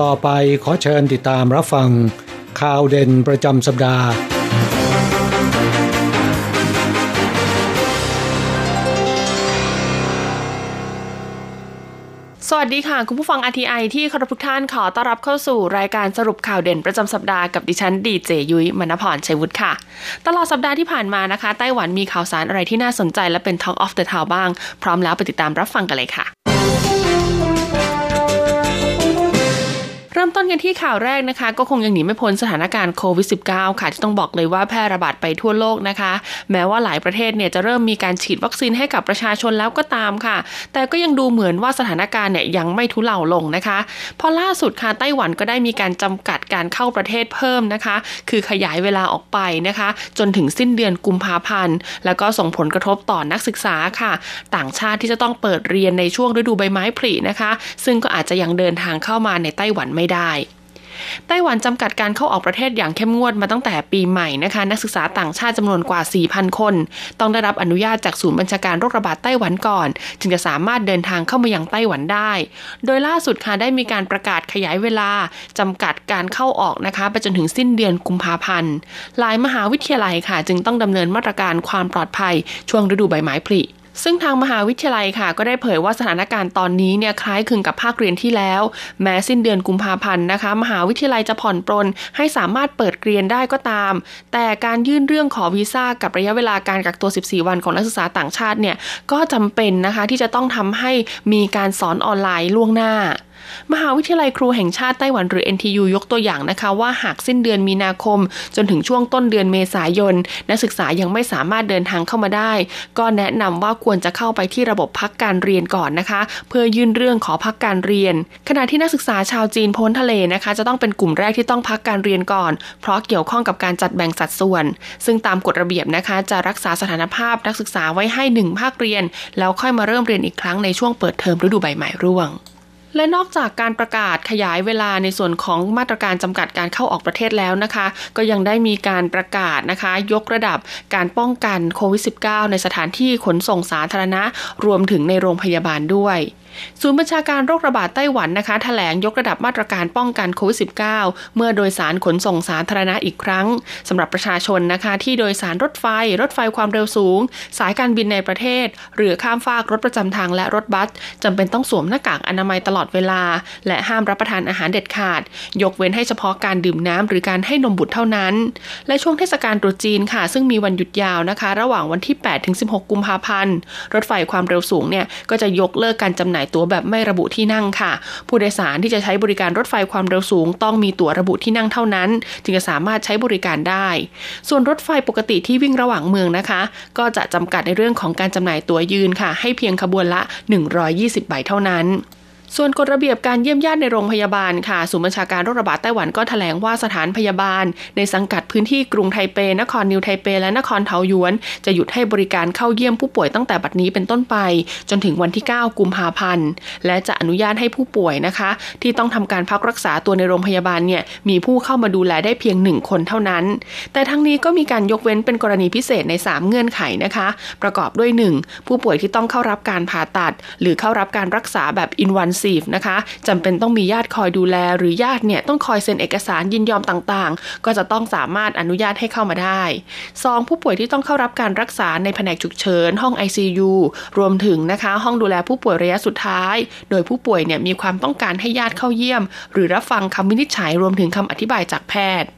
ต่อไปขอเชิญติดตามรับฟังข่าวเด่นประจำสัปดาห์ สวัสดีค่ะ คุณผู้ฟัง RTI ที่เคารพทุกท่านขอต้อนรับเข้าสู่รายการสรุปข่าวเด่นประจำสัปดาห์กับดิฉันดีเจยุ้ยมณพรชัยวุฒิค่ะ ตลอดสัปดาห์ที่ผ่านมานะคะ ไต้หวันมีข่าวสารอะไรที่น่าสนใจและเป็น Talk of the Town บ้าง พร้อมแล้วไปติดตามรับฟังกันเลยค่ะ ริ่มต้นกันที่ข่าวแรกนะคะ ก็คงยังหนีไม่พ้นสถานการณ์โควิด -19 ค่ะที่ต้องบอกเลยว่าแพร่ระบาดไปทั่วโลกนะคะ แม้ว่าหลายประเทศเนี่ยจะเริ่มมีการฉีดวัคซีนให้กับประชาชนแล้วก็ตามค่ะ แต่ก็ยังดูเหมือนว่าสถานการณ์เนี่ยยังไม่ทุเลาลงนะคะเพราะล่าสุดค่ะไต้หวันก็ได้มีการจำกัดการเข้าประเทศเพิ่มนะคะ คือขยายเวลาออกไปนะคะ จนถึงสิ้นเดือนกุมภาพันธ์แล้วก็ส่งผลกระทบต่อนักศึกษาค่ะ ต่างชาติที่จะต้องเปิดเรียนในช่วงฤดูใบไม้ผลินะคะ ซึ่งก็อาจจะยังเดินทางเข้ามาในไต้หวันไม่ได้ไต้หวันจำกัดการเข้าออกประเทศอย่างเข้มงวดมาตั้งแต่ปีใหม่นะคะ นักศึกษาต่างชาติจำนวนกว่า 4,000 คน ต้องได้รับอนุญาตจากศูนย์บัญชาการโรคระบาดไต้หวันก่อน จึงจะสามารถเดินทางเข้ามายังไต้หวันได้ โดยล่าสุดค่ะได้มีการประกาศขยายเวลาจำกัดการเข้าออกนะคะไปจนถึงสิ้นเดือนกุมภาพันธ์หลายมหาวิทยาลัยค่ะ จึงต้องดำเนินมาตรการความปลอดภัยช่วงฤดูใบไม้ผลิ ซึ่งทางมหาวิทยาลัยค่ะ ก็ได้เผยว่าสถานการณ์ตอนนี้เนี่ยคล้ายคลึงกับภาคเรียนที่แล้ว แม้สิ้นเดือนกุมภาพันธ์นะคะ มหาวิทยาลัยจะผ่อนปรนให้สามารถเปิดเรียนได้ก็ตาม แต่การยื่นเรื่องขอวีซ่ากับระยะเวลาการกักตัว 14 วันของนักศึกษาต่างชาติเนี่ยก็จำเป็นนะคะที่จะต้องทำให้มีการสอนออนไลน์ล่วงหน้า มหาวิทยาลัยครูแห่งชาติไต้หวันหรือ NTU ยกตัวอย่างนะคะว่าหากสิ้นเดือนมีนาคม จนถึงช่วงต้นเดือนเมษายน นักศึกษายังไม่สามารถเดินทางเข้ามาได้ ก็แนะนำว่าควรจะเข้าไปที่ระบบพักการเรียนก่อนนะคะ เพื่อยื่นเรื่องขอพักการเรียน ขณะที่นักศึกษาชาวจีนพ้นทะเลนะคะ จะต้องเป็นกลุ่มแรกที่ต้องพักการเรียนก่อน เพราะเกี่ยวข้องกับการจัดแบ่งสัดส่วน ซึ่งตามกฎระเบียบนะคะจะรักษาสถานภาพนักศึกษาไว้ให้หนึ่งภาคเรียน แล้วค่อยมาเริ่มเรียนอีกครั้งในช่วงเปิดเทอมฤดูใบไม้ร่วง และนอกจากการประกาศขยายเวลาในส่วนของมาตรการจำกัดการเข้าออกประเทศแล้วนะคะ ก็ยังได้มีการประกาศนะคะ ยกระดับการป้องกันโควิด -19 ในสถานที่ขนส่งสาธารณะ รวมถึงในโรงพยาบาลด้วย ศูนย์บัญชาการโรคระบาดไต้หวันนะคะแถลงยกระดับมาตรการป้องกันโควิด -19 เมื่อโดยสารขนส่งสาธารณะอีกครั้งสำหรับประชาชนนะคะ ที่โดยสารรถไฟ รถไฟความเร็วสูง สายการบินในประเทศ หรือข้ามฟากรถประจำทางและรถบัสจำเป็นต้องสวมหน้ากากอนามัยตลอดเวลา และห้ามรับประทานอาหารเด็ดขาด ยกเว้นให้เฉพาะการดื่มน้ำหรือการให้นมบุตรเท่านั้น และช่วงเทศกาลตรุษจีนค่ะ ซึ่งมีวันหยุดยาวนะคะ ระหว่างวันที่8ถึง16 กุมภาพันธ์รถไฟความเร็วสูงเนี่ยก็จะยกเลิกการจำหน่ายตั๋วแบบไม่ระบุที่นั่งค่ะ ผู้โดยสารที่จะใช้บริการรถไฟความเร็วสูง ต้องมีตั๋วระบุที่นั่งเท่านั้น จึงจะสามารถใช้บริการได้ ส่วนรถไฟปกติที่วิ่งระหว่างเมืองนะคะ ก็จะจำกัดในเรื่องของการจำหน่ายตั๋วยืนค่ะ ให้เพียงขบวนละ 120 ใบเท่านั้น ส่วนกฎระเบียบการเยี่ยมญาติในโรงพยาบาลค่ะศูนย์บัญชาการโรคระบาดไต้หวันก็แถลงว่าสถานพยาบาล ในสังกัดพื้นที่กรุงไทเป นครนิวไทเป และนครเทาหยวน จะหยุดให้บริการเข้าเยี่ยมผู้ป่วยตั้งแต่บัดนี้เป็นต้นไป จนถึงวันที่ 9 กุมภาพันธ์ และจะอนุญาตให้ผู้ป่วยนะคะ ที่ต้องทำการพักรักษาตัวในโรงพยาบาลเนี่ยมีผู้เข้ามาดูแลได้เพียงหนึ่งคนเท่านั้น แต่ทั้งนี้ก็มีการยกเว้นเป็นกรณีพิเศษใน 3 เงื่อนไขนะคะ ประกอบด้วย 1. ผู้ป่วยที่ต้องเข้ารับการผ่าตัด หรือเข้ารับการรักษาแบบ in one C receive นะคะจำเป็นต้องมีญาติคอยดูแล หรือญาติเนี่ยต้องคอยเซ็นเอกสารยินยอมต่างๆ ก็จะต้องสามารถอนุญาตให้เข้ามาได้ 2. ผู้ป่วยที่ต้องเข้ารับการรักษาในแผนกฉุกเฉิน ห้อง ICU รวมถึงนะคะห้องดูแลผู้ป่วยระยะสุดท้าย โดยผู้ป่วยเนี่ยมีความต้องการให้ญาติเข้าเยี่ยม หรือรับฟังคำวินิจฉัยรวมถึงคำอธิบายจากแพทย์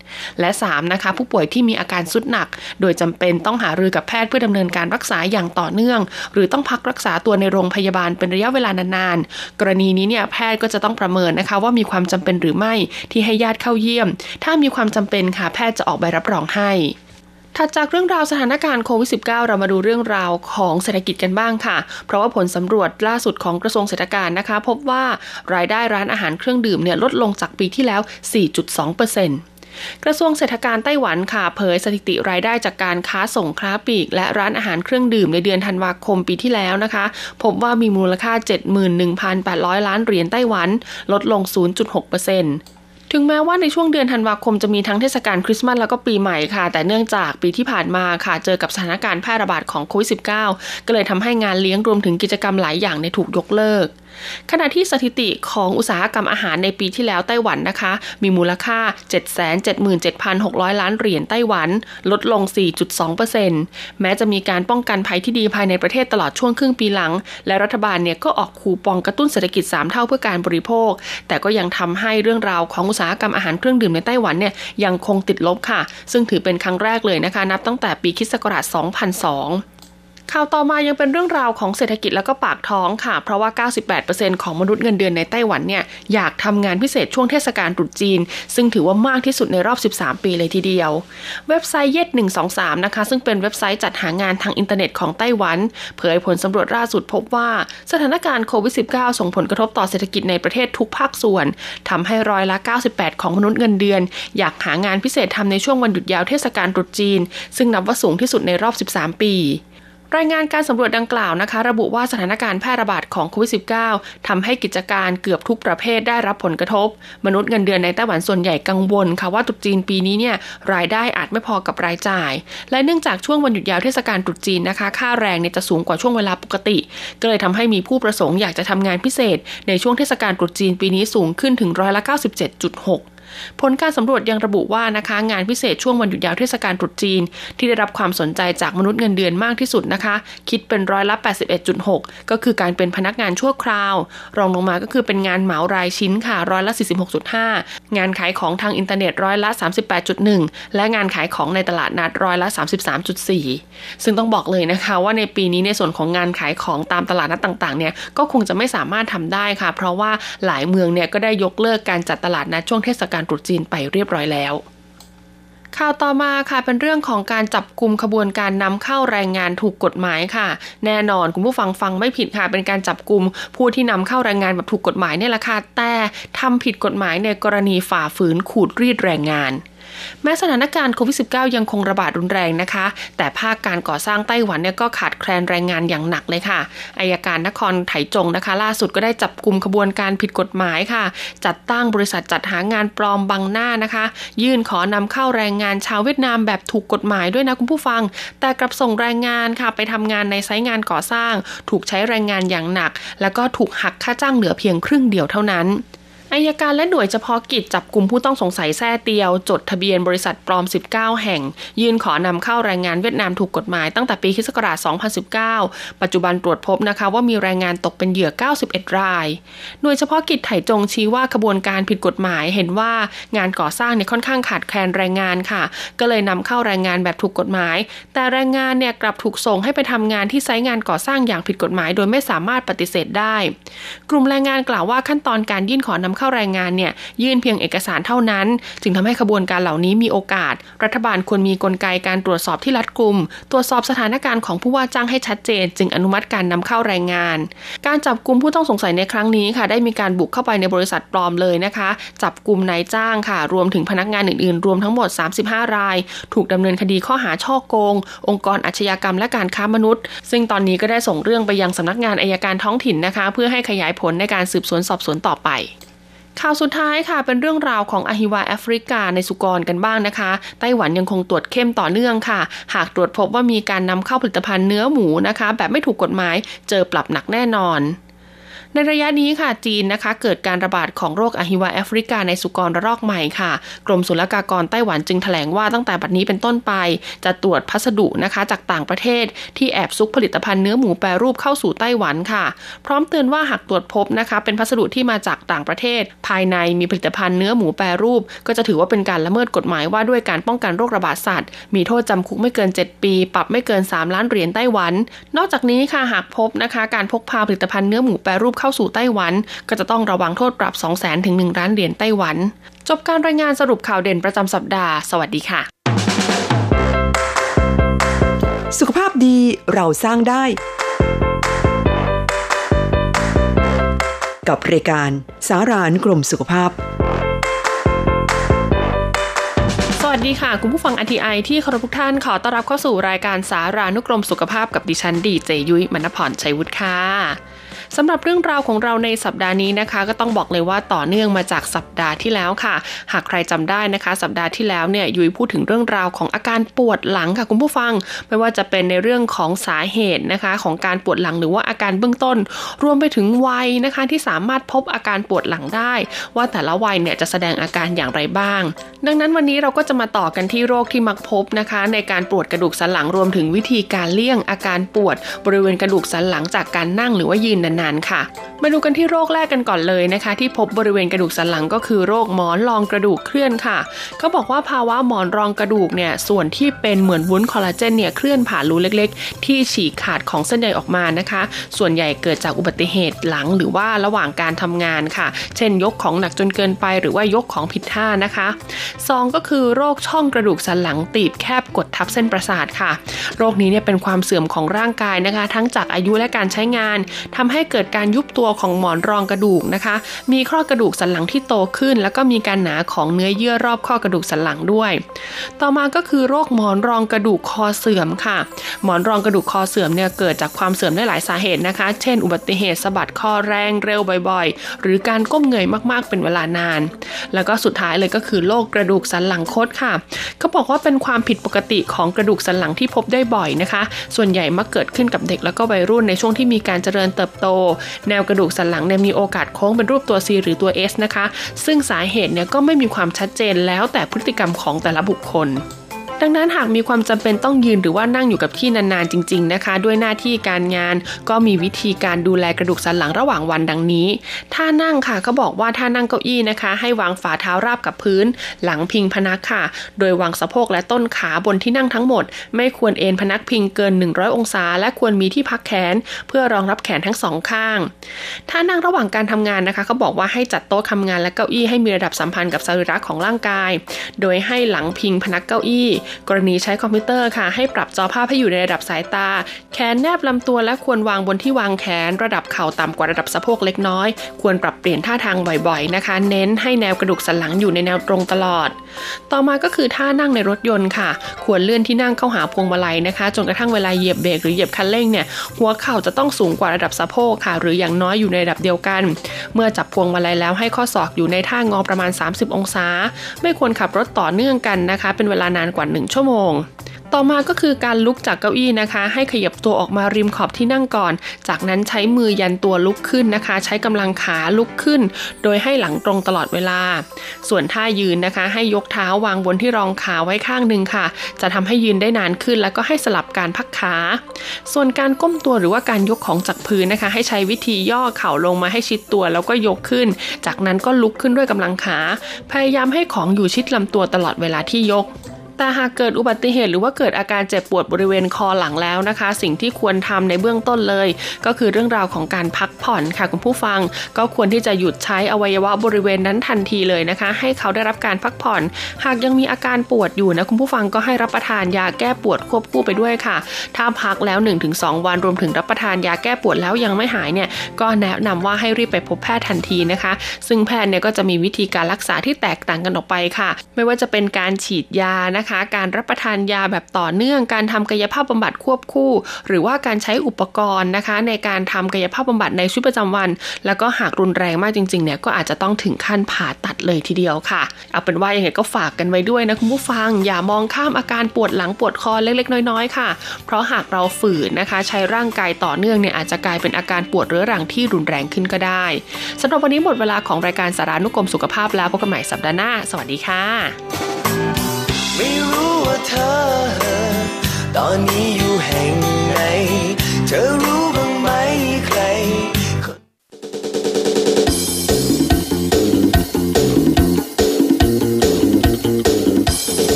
และ 3 นะคะผู้ป่วยที่มีอาการสุดหนัก โดยจำเป็นต้องหารือกับแพทย์เพื่อดำเนินการรักษาอย่างต่อเนื่อง หรือต้องพักรักษาตัวในโรงพยาบาลเป็นระยะเวลานานๆกรณีนี้เนี่ยแพทย์ก็จะต้องประเมินนะคะ ว่ามีความจำเป็นหรือไม่ที่ให้ญาติเข้าเยี่ยม ถ้ามีความจำเป็นค่ะแพทย์จะออกใบรับรองให้ถัดจากเรื่องราวสถานการณ์โควิด -19 เรามาดูเรื่องราวของเศรษฐกิจกันบ้างค่ะ เพราะว่าผลสำรวจล่าสุดของกระทรวงเศรษฐกิจนะคะ พบว่ารายได้ร้านอาหารเครื่องดื่มเนี่ยลดลงจากปีที่แล้ว 4.2% กระทรวงเศรษฐการไต้หวันค่ะเผยสถิติรายได้จากการค้าส่งค้าปลีก และร้านอาหารเครื่องดื่มในเดือนธันวาคมปีที่แล้วนะคะ พบว่ามีมูลค่า 71,800 ล้านเหรียญไต้หวัน ลดลง 0.6%ถึงแม้ว่าในช่วงเดือนธันวาคมจะมีทั้งเทศกาลคริสต์มาสแล้วก็ปีใหม่ค่ะ แต่เนื่องจากปีที่ผ่านมาค่ะ เจอกับสถานการณ์แพร่ระบาดของโควิด -19 ก็เลยทำให้งานเลี้ยงรวมถึงกิจกรรมหลายอย่างในถูกยกเลิก ขณะที่สถิติของอุตสาหกรรมอาหารในปีที่แล้วไต้หวันนะคะ มีมูลค่า 777,600 ล้านเหรียญไต้หวัน ลดลง 4.2%แม้จะมีการป้องกันภัยที่ดีภายในประเทศตลอดช่วงครึ่งปีหลัง และรัฐบาลเนี่ยก็ออกคูปองกระตุ้นเศรษฐกิจ 3 เท่าเพื่อการบริโภค แต่ก็ยังทำให้เรื่องราวของอุตสาหกรรมอาหารเครื่องดื่มในไต้หวันเนี่ยยังคงติดลบค่ะ ซึ่งถือเป็นครั้งแรกเลยนะคะ นับตั้งแต่ปีคศ2002 ข่าวต่อมายังเป็นเรื่องราวของเศรษฐกิจแล้วก็ปากท้องค่ะ เพราะว่า 98%ของมนุษย์เงินเดือนในไต้หวันเนี่ยอยากทำงานพิเศษช่วงเทศกาลตรุษจีน ซึ่งถือว่ามากที่สุดในรอบ 13 ปีเลยทีเดียว เว็บไซต์เย็ด123 นะคะ ซึ่งเป็นเว็บไซต์จัดหางานทางอินเทอร์เน็ตของไต้หวัน เผยผลสำรวจล่าสุดพบว่าสถานการณ์โควิด -19 ส่งผลกระทบต่อเศรษฐกิจในประเทศทุกภาคส่วนทำให้ร้อยละ 98 ของมนุษย์เงินเดือน อยากหางานพิเศษทำในช่วงวันหยุดยาวเทศกาลตรุษจีน ซึ่งนับว่าสูงที่สุดในรอบ 13 ปี รายงานการสำรวจดังกล่าวนะคะ ระบุว่าสถานการณ์แพร่ระบาดของโควิด -19 ทำให้กิจการเกือบทุกประเภทได้รับผลกระทบ มนุษย์เงินเดือนในไต้หวันส่วนใหญ่กังวลค่ะว่าตรุษจีนปีนี้เนี่ยรายได้อาจไม่พอกับรายจ่าย และเนื่องจากช่วงวันหยุดยาวเทศกาลตรุษจีนนะคะ ค่าแรงเนี่ยจะสูงกว่าช่วงเวลาปกติ ก็เลยทำให้มีผู้ประสงค์อยากจะทำงานพิเศษ ในช่วงเทศกาลตรุษจีนปีนี้สูงขึ้นถึงร้อยละ97.6 ผลการสำรวจยังระบุว่านะคะ งานพิเศษช่วงวันหยุดยาวเทศกาลตรุษจีน ที่ได้รับความสนใจจากมนุษย์เงินเดือนมากที่สุดนะคะ คิดเป็นร้อยละ 81.6 ก็คือการเป็นพนักงานชั่วคราว รองลงมาก็คือเป็นงานเหมารายชิ้นค่ะร้อยละ 46.5 งานขายของทางอินเทอร์เน็ตร้อยละ 38.1 และงานขายของในตลาดนัดร้อยละ 33.4 ซึ่งต้องบอกเลยนะคะว่าในปีนี้ในส่วนของงานขายของตามตลาดนัดต่างๆเนี่ยก็คงจะไม่สามารถทำได้ค่ะ เพราะว่าหลายเมืองเนี่ยก็ได้ยกเลิกการจัดตลาดนัดช่วงเทศกาลการตรุษจีนไปเรียบร้อยแล้วข่าวต่อมาค่ะเป็นเรื่องของการจับกลุ่มขบวนการนำเข้าแรงงานถูกกฎหมายค่ะ แน่นอนคุณผู้ฟังฟังไม่ผิดค่ะ เป็นการจับกลุ่มผู้ที่นำเข้าแรงงานแบบถูกกฎหมายเนี่ยแหละค่ะแต่ทำผิดกฎหมายในกรณีฝ่าฝืนขูดรีดแรงงาน แม้สถานการณ์โควิด -19 ยังคงระบาดรุนแรงนะคะ แต่ภาคการก่อสร้างไต้หวันเนี่ยก็ขาดแคลนแรงงานอย่างหนักเลยค่ะอายการนครไถจงนะคะ ล่าสุดก็ได้จับกลุ่มขบวนการผิดกฎหมายค่ะ จัดตั้งบริษัทจัดหางานปลอมบังหน้านะคะ ยื่นขอนำเข้าแรงงานชาวเวียดนามแบบถูกกฎหมายด้วยนะคุณผู้ฟัง แต่กลับส่งแรงงานค่ะ ไปทำงานในไซต์งานก่อสร้าง ถูกใช้แรงงานอย่างหนัก แล้วก็ถูกหักค่าจ้างเหลือเพียงครึ่งเดียวเท่านั้น อายการและหน่วยเฉพาะกิจจับกลุ่มผู้ต้องสงสัยแท้เตียว จดทะเบียนบริษัทปลอม 19 แห่ง ยื่นขอนำเข้าแรงงานเวียดนามถูกกฎหมายตั้งแต่ปีคศ2019 ปัจจุบันตรวจพบนะคะว่ามีแรงงานตกเป็นเหยื่อ 91 ราย หน่วยเฉพาะกิจไถจงชี้ว่าขบวนการผิดกฎหมายเห็นว่างานก่อสร้างเนี่ยค่อนข้างขาดแคลนแรงงานค่ะ ก็เลยนำเข้าแรงงานแบบถูกกฎหมาย แต่แรงงานเนี่ยกลับถูกส่งให้ไปทำงานที่ไซต์งานก่อสร้างอย่างผิดกฎหมาย โดยไม่สามารถปฏิเสธได้ กลุ่มแรงงานกล่าวว่าขั้นตอนการยื่นขอนำเข้าแรงงานเนี่ยยื่นเพียงเอกสารเท่านั้น จึงทำให้ขบวนการเหล่านี้มีโอกาส รัฐบาลควรมีกลไกการตรวจสอบที่รัดกุม ตรวจสอบสถานการณ์ของผู้ว่าจ้างให้ชัดเจน จึงอนุมัติการนำเข้าแรงงาน การจับกลุ่มผู้ต้องสงสัยในครั้งนี้ค่ะ ได้มีการบุกเข้าไปในบริษัทปลอมเลยนะคะ จับกลุ่มนายจ้างค่ะ รวมถึงพนักงานอื่นๆ รวมทั้งหมด 35 ราย ถูกดำเนินคดีข้อหาช่อโกง องค์กรอาชญากรรมและการค้ามนุษย์ ซึ่งตอนนี้ก็ได้ส่งเรื่องไปยังสำนักงานอายการท้องถิ่นนะคะ เพื่อให้ขยายผลในการสืบสวนสอบสวนต่อไป ข่าวสุดท้ายค่ะเป็นเรื่องราวของอหิวาแอฟริกาในสุกรกันบ้างนะคะ ไต้หวันยังคงตรวจเข้มต่อเนื่องค่ะ หากตรวจพบว่ามีการนำเข้าผลิตภัณฑ์เนื้อหมูนะคะ แบบไม่ถูกกฎหมายเจอปรับหนักแน่นอน ในระยะนี้ค่ะจีนนะคะเกิดการระบาดของโรคอหิวาแอฟริกาในสุกรระลอกใหม่ค่ะ กรมศุลกากรไต้หวันจึงแถลงว่าตั้งแต่บัดนี้เป็นต้นไป จะตรวจพัสดุนะคะจากต่างประเทศ ที่แอบซุกผลิตภัณฑ์เนื้อหมูแปรรูปเข้าสู่ไต้หวันค่ะ พร้อมเตือนว่าหากตรวจพบนะคะ เป็นพัสดุที่มาจากต่างประเทศ ภายในมีผลิตภัณฑ์เนื้อหมูแปรรูป ก็จะถือว่าเป็นการละเมิดกฎหมายว่าด้วยการป้องกันโรคระบาดสัตว์ มีโทษจำคุกไม่เกิน 7 ปี ปรับไม่เกิน 3 ล้านเหรียญไต้หวัน นอกจากนี้ค่ะหากพบนะคะ การพกพาผลิตภัณฑ์เนื้อหมูแปรรูปเข้าสู่ไต้หวัน ก็จะต้องระวังโทษปรับ 2 0 0 0 0 0ถึง1ล้านเหรียญไต้หวัน จบการรายงานสรุปข่าวเด่นประจำสัปดาห์ สวัสดีค่ะ สุขภาพดีเราสร้างได้ กับรายการสารานกรมสุขภาพสวัสดีค่ะ คุณผู้ฟังอทีไอที่เคารพทุกท่านขอต้อนรับเข้าสู่รายการสารานุกรมสุขภาพกับดิฉันดีเจยุ้ยมณพรชัยวุฒิค่ะ สำหรับเรื่องราวของเราในสัปดาห์นี้นะคะ ก็ต้องบอกเลยว่าต่อเนื่องมาจากสัปดาห์ที่แล้วค่ะ หากใครจำได้นะคะ สัปดาห์ที่แล้วเนี่ยยุ้ยพูดถึงเรื่องราวของอาการปวดหลังค่ะคุณผู้ฟัง ไม่ว่าจะเป็นในเรื่องของสาเหตุนะคะ ของการปวดหลังหรือว่าอาการเบื้องต้น รวมไปถึงวัยนะคะที่สามารถพบอาการปวดหลังได้ ว่าแต่ละวัยเนี่ยจะแสดงอาการอย่างไรบ้าง ดังนั้นวันนี้เราก็จะมาต่อกันที่โรคที่มักพบนะคะ ในการปวดกระดูกสันหลังรวมถึงวิธีการเลี่ยงอาการปวด บริเวณกระดูกสันหลังจากการนั่งหรือว่ายืนนานค่ะ มาดูกันที่โรคแรกกันก่อนเลยนะคะ ที่พบบริเวณกระดูกสันหลังก็คือโรคหมอนรองกระดูกเคลื่อนค่ะเขาบอกว่าภาวะหมอนรองกระดูกเนี่ยส่วนที่เป็นเหมือนวุ้นคอลลาเจนเนี่ยเคลื่อนผ่านรูเล็กๆ ที่ฉีกขาดของเส้นใยออกมานะคะ ส่วนใหญ่เกิดจากอุบัติเหตุหลังหรือว่าระหว่างการทำงานค่ะ เช่นยกของหนักจนเกินไป หรือว่ายกของผิดท่านะคะซองก็คือโรคช่องกระดูกสันหลังตีบแคบกดทับเส้นประสาทค่ะ โรคนี้เนี่ยเป็นความเสื่อมของร่างกายนะคะ ทั้งจากอายุและการใช้งานทำให้เกิดการยุบตัวของหมอนรองกระดูกนะคะ มีข้อกระดูกสันหลังที่โตขึ้น แล้วก็มีการหนาของเนื้อเยื่อรอบข้อกระดูกสันหลังด้วย ต่อมาก็คือโรคหมอนรองกระดูกคอเสื่อมค่ะ หมอนรองกระดูกคอเสื่อมเนี่ยเกิดจากความเสื่อมได้หลายสาเหตุนะคะ เช่น อุบัติเหตุสะบัดคอแรงเร็วบ่อยๆ หรือการก้มเงยมากๆเป็นเวลานาน แล้วก็สุดท้ายเลยก็คือโรคกระดูกสันหลังคดค่ะเขาบอกว่าเป็นความผิดปกติของกระดูกสันหลังที่พบได้บ่อยนะคะ ส่วนใหญ่มักเกิดขึ้นกับเด็กแล้วก็วัยรุ่นในช่วงที่มีการเจริญเติบโตแนวกระดูกสันหลังเนี่ยมีโอกาสโค้งเป็นรูปตัว C หรือตัว S นะคะ ซึ่งสาเหตุเนี่ยก็ไม่มีความชัดเจนแล้วแต่พฤติกรรมของแต่ละบุคคล ดังนั้นหากมีความจำเป็นต้องยืนหรือว่านั่งอยู่กับที่นานๆจริง ๆนะคะ ด้วยหน้าที่การงาน ก็มีวิธีการดูแลกระดูกสันหลังระหว่างวันดังนี้ท่านั่งค่ะเขาบอกว่าท่านั่งเก้าอี้นะคะ ให้วางฝ่าเท้าราบกับพื้น หลังพิงพนักค่ะ โดยวางสะโพกและต้นขาบนที่นั่งทั้งหมด ไม่ควรเอนพนักพิงเกิน 100 องศา และควรมีที่พักแขน เพื่อรองรับแขนทั้งสองข้างท่านั่งระหว่างการทำงานนะคะเขาบอกว่าให้จัดโต๊ะทำงานและเก้าอี้ให้มีระดับสัมพันธ์กับสรีระของร่างกาย โดยให้หลังพิงพนักเก้าอี้กรณีใช้คอมพิวเตอร์ค่ะ ให้ปรับจอภาพให้อยู่ในระดับสายตา แขนแนบลำตัวและควรวางบนที่วางแขน ระดับเข่าต่ำกว่าระดับสะโพกเล็กน้อย ควรปรับเปลี่ยนท่าทางบ่อยๆนะคะ เน้นให้แนวกระดูกสันหลังอยู่ในแนวตรงตลอด ต่อมาก็คือท่านั่งในรถยนต์ค่ะ ควรเลื่อนที่นั่งเข้าหาพวงมาลัยนะคะจนกระทั่งเวลาเหยียบเบรกหรือเหยียบคันเร่งเนี่ยหัวเข่าจะต้องสูงกว่าระดับสะโพกค่ะ หรืออย่างน้อยอยู่ในระดับเดียวกัน เมื่อจับพวงมาลัยแล้วให้ข้อศอกอยู่ในท่างอประมาณ 30 องศา ไม่ควรขับรถต่อเนื่องกันนะคะ เป็นเวลานานกว่า1 ชั่วโมง ต่อมาก็คือการลุกจากเก้าอี้นะคะ ให้ขยับตัวออกมาริมขอบที่นั่งก่อน จากนั้นใช้มือยันตัวลุกขึ้นนะคะ ใช้กำลังขาลุกขึ้น โดยให้หลังตรงตลอดเวลา ส่วนท่ายืนนะคะ ให้ยกเท้าวางบนที่รองขาไว้ข้างหนึ่งค่ะ จะทำให้ยืนได้นานขึ้น แล้วก็ให้สลับการพักขา ส่วนการก้มตัวหรือว่าการยกของจากพื้นนะคะ ให้ใช้วิธีย่อเข่าลงมาให้ชิดตัวแล้วก็ยกขึ้น จากนั้นก็ลุกขึ้นด้วยกำลังขา พยายามให้ของอยู่ชิดลำตัวตลอดเวลาที่ยก แต่หากเกิดอุบัติเหตุหรือว่าเกิดอาการเจ็บปวดบริเวณคอหลังแล้วนะคะ สิ่งที่ควรทำในเบื้องต้นเลย ก็คือเรื่องราวของการพักผ่อนค่ะคุณผู้ฟัง ก็ควรที่จะหยุดใช้อวัยวะบริเวณนั้นทันทีเลยนะคะ ให้เขาได้รับการพักผ่อน หากยังมีอาการปวดอยู่นะคุณผู้ฟังก็ให้รับประทานยาแก้ปวดควบคู่ไปด้วยค่ะ ถ้าพักแล้ว 1-2 วันรวมถึงรับประทานยาแก้ปวดแล้วยังไม่หายเนี่ยก็แนะนำว่าให้รีบไปพบแพทย์ทันทีนะคะ ซึ่งแพทย์เนี่ยก็จะมีวิธีการรักษาที่แตกต่างกันออกไปค่ะ ไม่ว่าจะเป็นการฉีดยานะนะคะ การรับประทานยาแบบต่อเนื่อง การทำกายภาพบำบัดควบคู่ หรือว่าการใช้อุปกรณ์นะคะ ในการทำกายภาพบำบัดในชีวิตประจำวัน แล้วก็หากรุนแรงมากจริงๆเนี่ยก็อาจจะต้องถึงขั้นผ่าตัดเลยทีเดียวค่ะ เอาเป็นว่ายังไงก็ฝากกันไว้ด้วยนะคุณผู้ฟัง อย่ามองข้ามอาการปวดหลังปวดคอเล็กๆ น้อยๆค่ะ เพราะหากเราฝืนนะคะ ใช้ร่างกายต่อเนื่องเนี่ยอาจจะกลายเป็นอาการปวดเรื้อรังที่รุนแรงขึ้นก็ได้สำหรับวันนี้หมดเวลาของรายการสารานุกรมสุขภาพแล้วพบกันใหม่สัปดาห์หน้า สวัสดีค่ะ ไม่รู้ว่าเธอ ตอนนี้อยู่แห่งไหน เธอรู้บ้างไหมใคร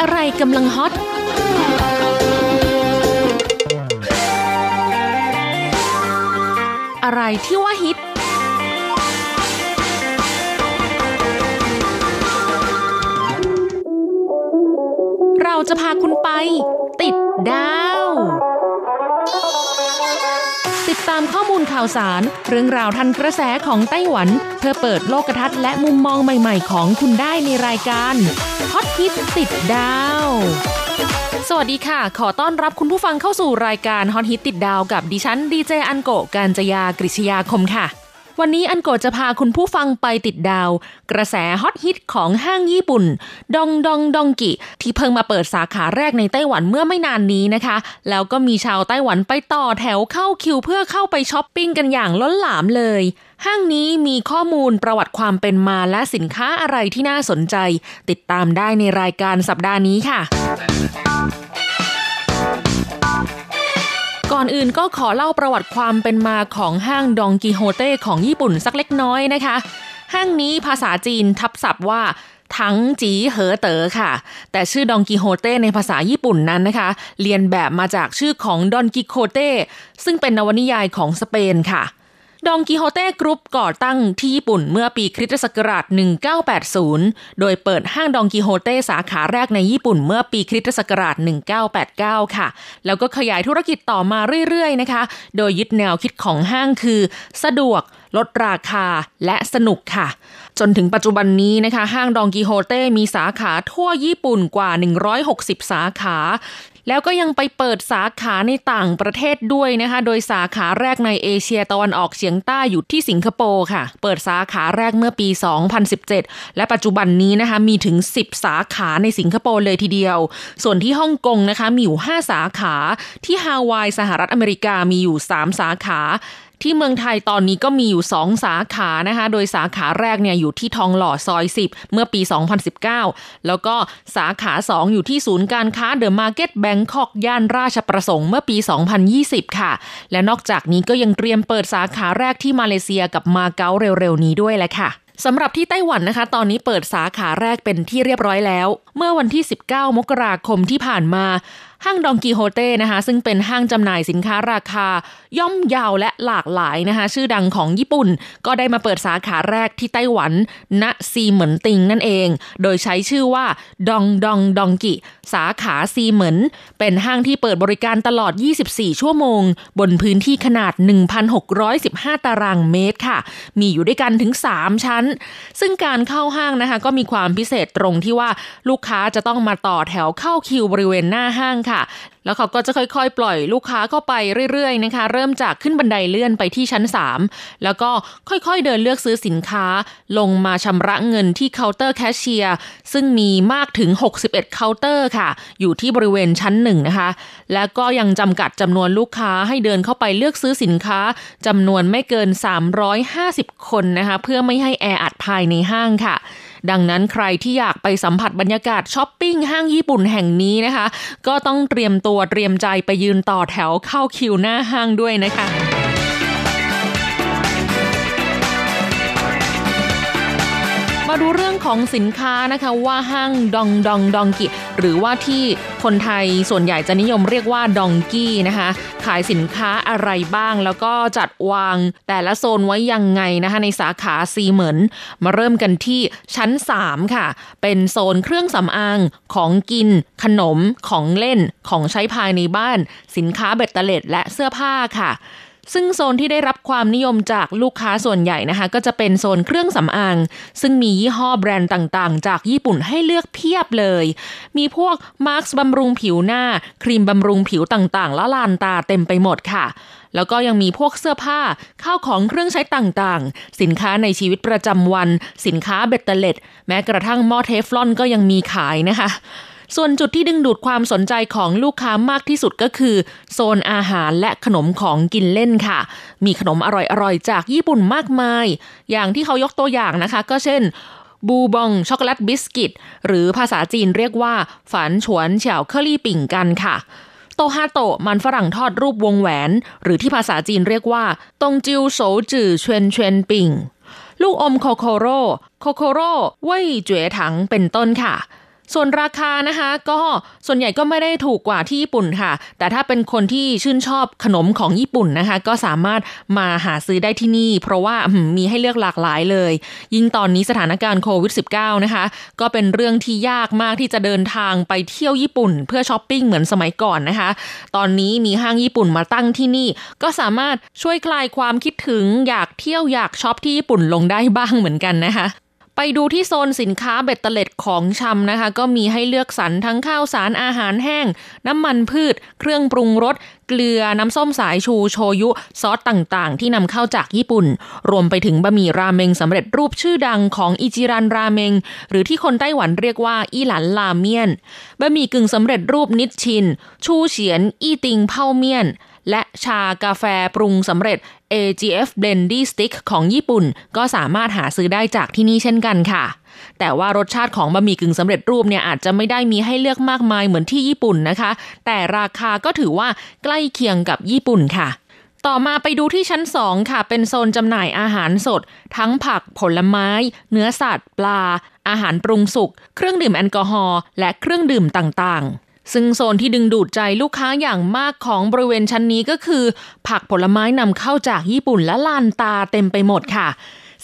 อะไรกำลังฮอตอะไรที่ว่าฮิต เราจะพาคุณไป ติดดาว ติดตามข้อมูลข่าวสาร เรื่องราวทันกระแสของไต้หวัน เพื่อเปิดโลกทัศน์และมุมมองใหม่ ๆ ของคุณได้ในรายการฮอตฮิตติดดาวสวัสดีค่ะ ขอต้อนรับคุณผู้ฟังเข้าสู่รายการฮอตฮิตติดดาวกับดิฉันดีเจอันโกะการจยากริชยาคมค่ะ วันนี้อันโกะจะพาคุณผู้ฟังไปติดดาว กระแสฮอตฮิตของห้างญี่ปุ่น Don Don Donki ที่เพิ่งมาเปิดสาขาแรกในไต้หวันเมื่อไม่นานนี้นะคะ แล้วก็มีชาวไต้หวันไปต่อแถวเข้าคิวเพื่อเข้าไปช้อปปิ้งกันอย่างล้นหลามเลย ห้างนี้มีข้อมูลประวัติความเป็นมาและสินค้าอะไรที่น่าสนใจ ติดตามได้ในรายการสัปดาห์นี้ค่ะ ก่อนอื่นก็ขอเล่าประวัติความเป็นมาของห้าง Don Quijote ของญี่ปุ่นสักเล็กน้อยนะคะ ห้างนี้ภาษาจีนทับศัพท์ว่าทั้งจีเหอเต๋อค่ะ แต่ชื่อดองกิโฮเต้ในภาษาญี่ปุ่นนั้นนะคะ เรียนแบบมาจากชื่อของดอนกิโคเต้ซึ่งเป็นนวนิยายของสเปนค่ะ ดองกิโฮเต้กรุ๊ปก่อตั้งที่ญี่ปุ่นเมื่อปีคริสตศักราช 1980 โดยเปิดห้างดองกิโฮเต้สาขาแรกในญี่ปุ่นเมื่อปีคริสตศักราช 1989 ค่ะ แล้วก็ขยายธุรกิจต่อมาเรื่อยๆ นะคะ โดยยึดแนวคิดของห้างคือ สะดวกลดราคาและสนุกค่ะ จนถึงปัจจุบันนี้นะคะ ห้างดองกิโฮเต้มีสาขาทั่วญี่ปุ่นกว่า 160 สาขา แล้วก็ยังไปเปิดสาขาในต่างประเทศด้วยนะคะ โดยสาขาแรกในเอเชียตะวันออกเฉียงใต้อยู่ที่สิงคโปร์ค่ะ เปิดสาขาแรกเมื่อปี 2017 และปัจจุบันนี้นะคะมีถึง 10 สาขาในสิงคโปร์เลยทีเดียว ส่วนที่ฮ่องกงนะคะมีอยู่ 5 สาขา ที่ฮาวายสหรัฐอเมริกามีอยู่ 3 สาขา ที่เมืองไทยตอนนี้ก็มีอยู่ 2 สาขานะคะ โดยสาขาแรกเนี่ยอยู่ที่ทองหล่อซอย 10 เมื่อปี 2019 แล้วก็สาขา 2 อยู่ที่ศูนย์การค้าเดอะมาร์เก็ตแบงคอกย่านราชประสงค์เมื่อปี 2020 ค่ะ และนอกจากนี้ก็ยังเตรียมเปิดสาขาแรกที่มาเลเซียกับมาเก๊าเร็วๆ นี้ด้วยแหละค่ะสำหรับที่ไต้หวันนะคะ ตอนนี้เปิดสาขาแรกเป็นที่เรียบร้อยแล้ว เมื่อวันที่ 19 มกราคมที่ผ่านมาห้างดองกีโฮเต้นะคะซึ่งเป็นห้างจำหน่ายสินค้าราคา ย่อมเยาวและหลากหลายนะคะชื่อดังของญี่ปุ่น ก็ได้มาเปิดสาขาแรกที่ไต้หวัน ณซีเหมินติงนั่นเอง โดยใช้ชื่อว่าดองดองดองกิ สาขาซีเหมินเป็นห้างที่เปิดบริการตลอด 24 ชั่วโมง บนพื้นที่ขนาด 1,615 ตารางเมตรค่ะ มีอยู่ด้วยกันถึง 3 ชั้น ซึ่งการเข้าห้างนะคะก็มีความพิเศษตรงที่ว่าลูกค้าจะต้องมาต่อแถวเข้าคิวบริเวณหน้าห้างค่ะแล้วเขาก็จะค่อยๆ ปล่อยลูกค้าเข้าไปเรื่อยๆนะคะ เริ่มจากขึ้นบันไดเลื่อนไปที่ชั้น 3 แล้วก็ค่อยๆเดินเลือกซื้อสินค้า ลงมาชำระเงินที่เคาน์เตอร์แคชเชียร์ซึ่งมีมากถึง 61 เคาน์เตอร์ค่ะ อยู่ที่บริเวณชั้นหนึ่งนะคะ แล้วก็ยังจำกัดจำนวนลูกค้าให้เดินเข้าไปเลือกซื้อสินค้าจำนวนไม่เกิน 350 คนนะคะ เพื่อไม่ให้แออัดภายในห้างค่ะ ดังนั้นใครที่อยากไปสัมผัสบรรยากาศช้อปปิ้งห้างญี่ปุ่นแห่งนี้นะคะ ก็ต้องเตรียมตัวเตรียมใจไปยืนต่อแถวเข้าคิวหน้าห้างด้วยนะคะ ดูเรื่องของสินค้านะคะว่าห้างดองดองดองกิหรือว่าที่คนไทยส่วนใหญ่จะนิยมเรียกว่าดองกี้นะคะ ขายสินค้าอะไรบ้างแล้วก็จัดวางแต่ละโซนไว้ยังไงนะคะในสาขาซีเหมือนมาเริ่มกันที่ชั้น 3 ค่ะ เป็นโซนเครื่องสำอางของกิน ขนมของเล่นของใช้ภายในบ้าน สินค้าเบ็ดเตล็ดและเสื้อผ้าค่ะ ซึ่งโซนที่ได้รับความนิยมจากลูกค้าส่วนใหญ่นะคะ ก็จะเป็นโซนเครื่องสำอาง ซึ่งมียี่ห้อแบรนด์ต่างๆ จากญี่ปุ่นให้เลือกเพียบเลย มีพวกมาร์คบำรุงผิวหน้า ครีมบำรุงผิวต่างๆละลานตาเต็มไปหมดค่ะ แล้วก็ยังมีพวกเสื้อผ้าข้าวของเครื่องใช้ต่างๆ สินค้าในชีวิตประจำวัน สินค้าเบตเตเล็ดแม้กระทั่งหม้อเทฟลอนก็ยังมีขายนะคะ ส่วนจุดที่ดึงดูดความสนใจของลูกค้ามากที่สุดก็คือ โซนอาหารและขนมของกินเล่นค่ะ มีขนมอร่อยๆ จากญี่ปุ่นมากมาย อย่างที่เขายกตัวอย่างนะคะ ก็เช่นบูบองช็อกโกแลตบิสกิต หรือภาษาจีนเรียกว่า 帆船巧克力餅乾 ค่ะ โตฮาโตมันฝรั่งทอดรูปวงแหวน หรือที่ภาษาจีนเรียกว่าตงจิวโสจือเชวนเชวนปิ่งลูกอมโคโคโร่โคโคโร่เว่ยเจ๋ถังเป็นต้นค่ะ ส่วนราคานะคะก็ส่วนใหญ่ก็ไม่ได้ถูกกว่าที่ญี่ปุ่นค่ะ แต่ถ้าเป็นคนที่ชื่นชอบขนมของญี่ปุ่นนะคะ ก็สามารถมาหาซื้อได้ที่นี่ เพราะว่ามีให้เลือกหลากหลายเลย ยิ่งตอนนี้สถานการณ์โควิด -19 นะคะ ก็เป็นเรื่องที่ยากมากที่จะเดินทางไปเที่ยวญี่ปุ่น เพื่อช้อปปิ้งเหมือนสมัยก่อนนะคะ ตอนนี้มีห้างญี่ปุ่นมาตั้งที่นี่ ก็สามารถช่วยคลายความคิดถึงอยากเที่ยวอยากช็อปที่ญี่ปุ่นลงได้บ้างเหมือนกันนะคะ ไปดูที่โซนสินค้าเบ็ดเตล็ดของชำนะคะ ก็มีให้เลือกสรรทั้งข้าวสารอาหารแห้ง น้ำมันพืช เครื่องปรุงรส เกลือน้ำส้มสายชูโชยุ ซอสต่างๆ ที่นำเข้าจากญี่ปุ่น รวมไปถึงบะหมี่ราเมงสำเร็จรูปชื่อดังของอิจิรันราเมง หรือที่คนไต้หวันเรียกว่าอีหลันลาเมียนบะหมี่กึ่งสำเร็จรูปนิชชิน ชูเฉียน อีติงเผาเมียน และชากาแฟปรุงสำเร็จ AGF Blendy Stick ของญี่ปุ่น ก็สามารถหาซื้อได้จากที่นี่เช่นกันค่ะ แต่ว่ารสชาติของบะหมี่กึ่งสำเร็จรูปเนี่ยอาจจะไม่ได้มีให้เลือกมากมายเหมือนที่ญี่ปุ่นนะคะ แต่ราคาก็ถือว่าใกล้เคียงกับญี่ปุ่นค่ะต่อมาไปดูที่ชั้น 2 ค่ะ เป็นโซนจำหน่ายอาหารสด ทั้งผักผลไม้ เนื้อสัตว์ ปลา อาหารปรุงสุก เครื่องดื่มแอลกอฮอล์และเครื่องดื่มต่างๆ ซึ่งโซนที่ดึงดูดใจลูกค้าอย่างมากของบริเวณชั้นนี้ก็คือ ผักผลไม้นำเข้าจากญี่ปุ่นและลานตาเต็มไปหมดค่ะ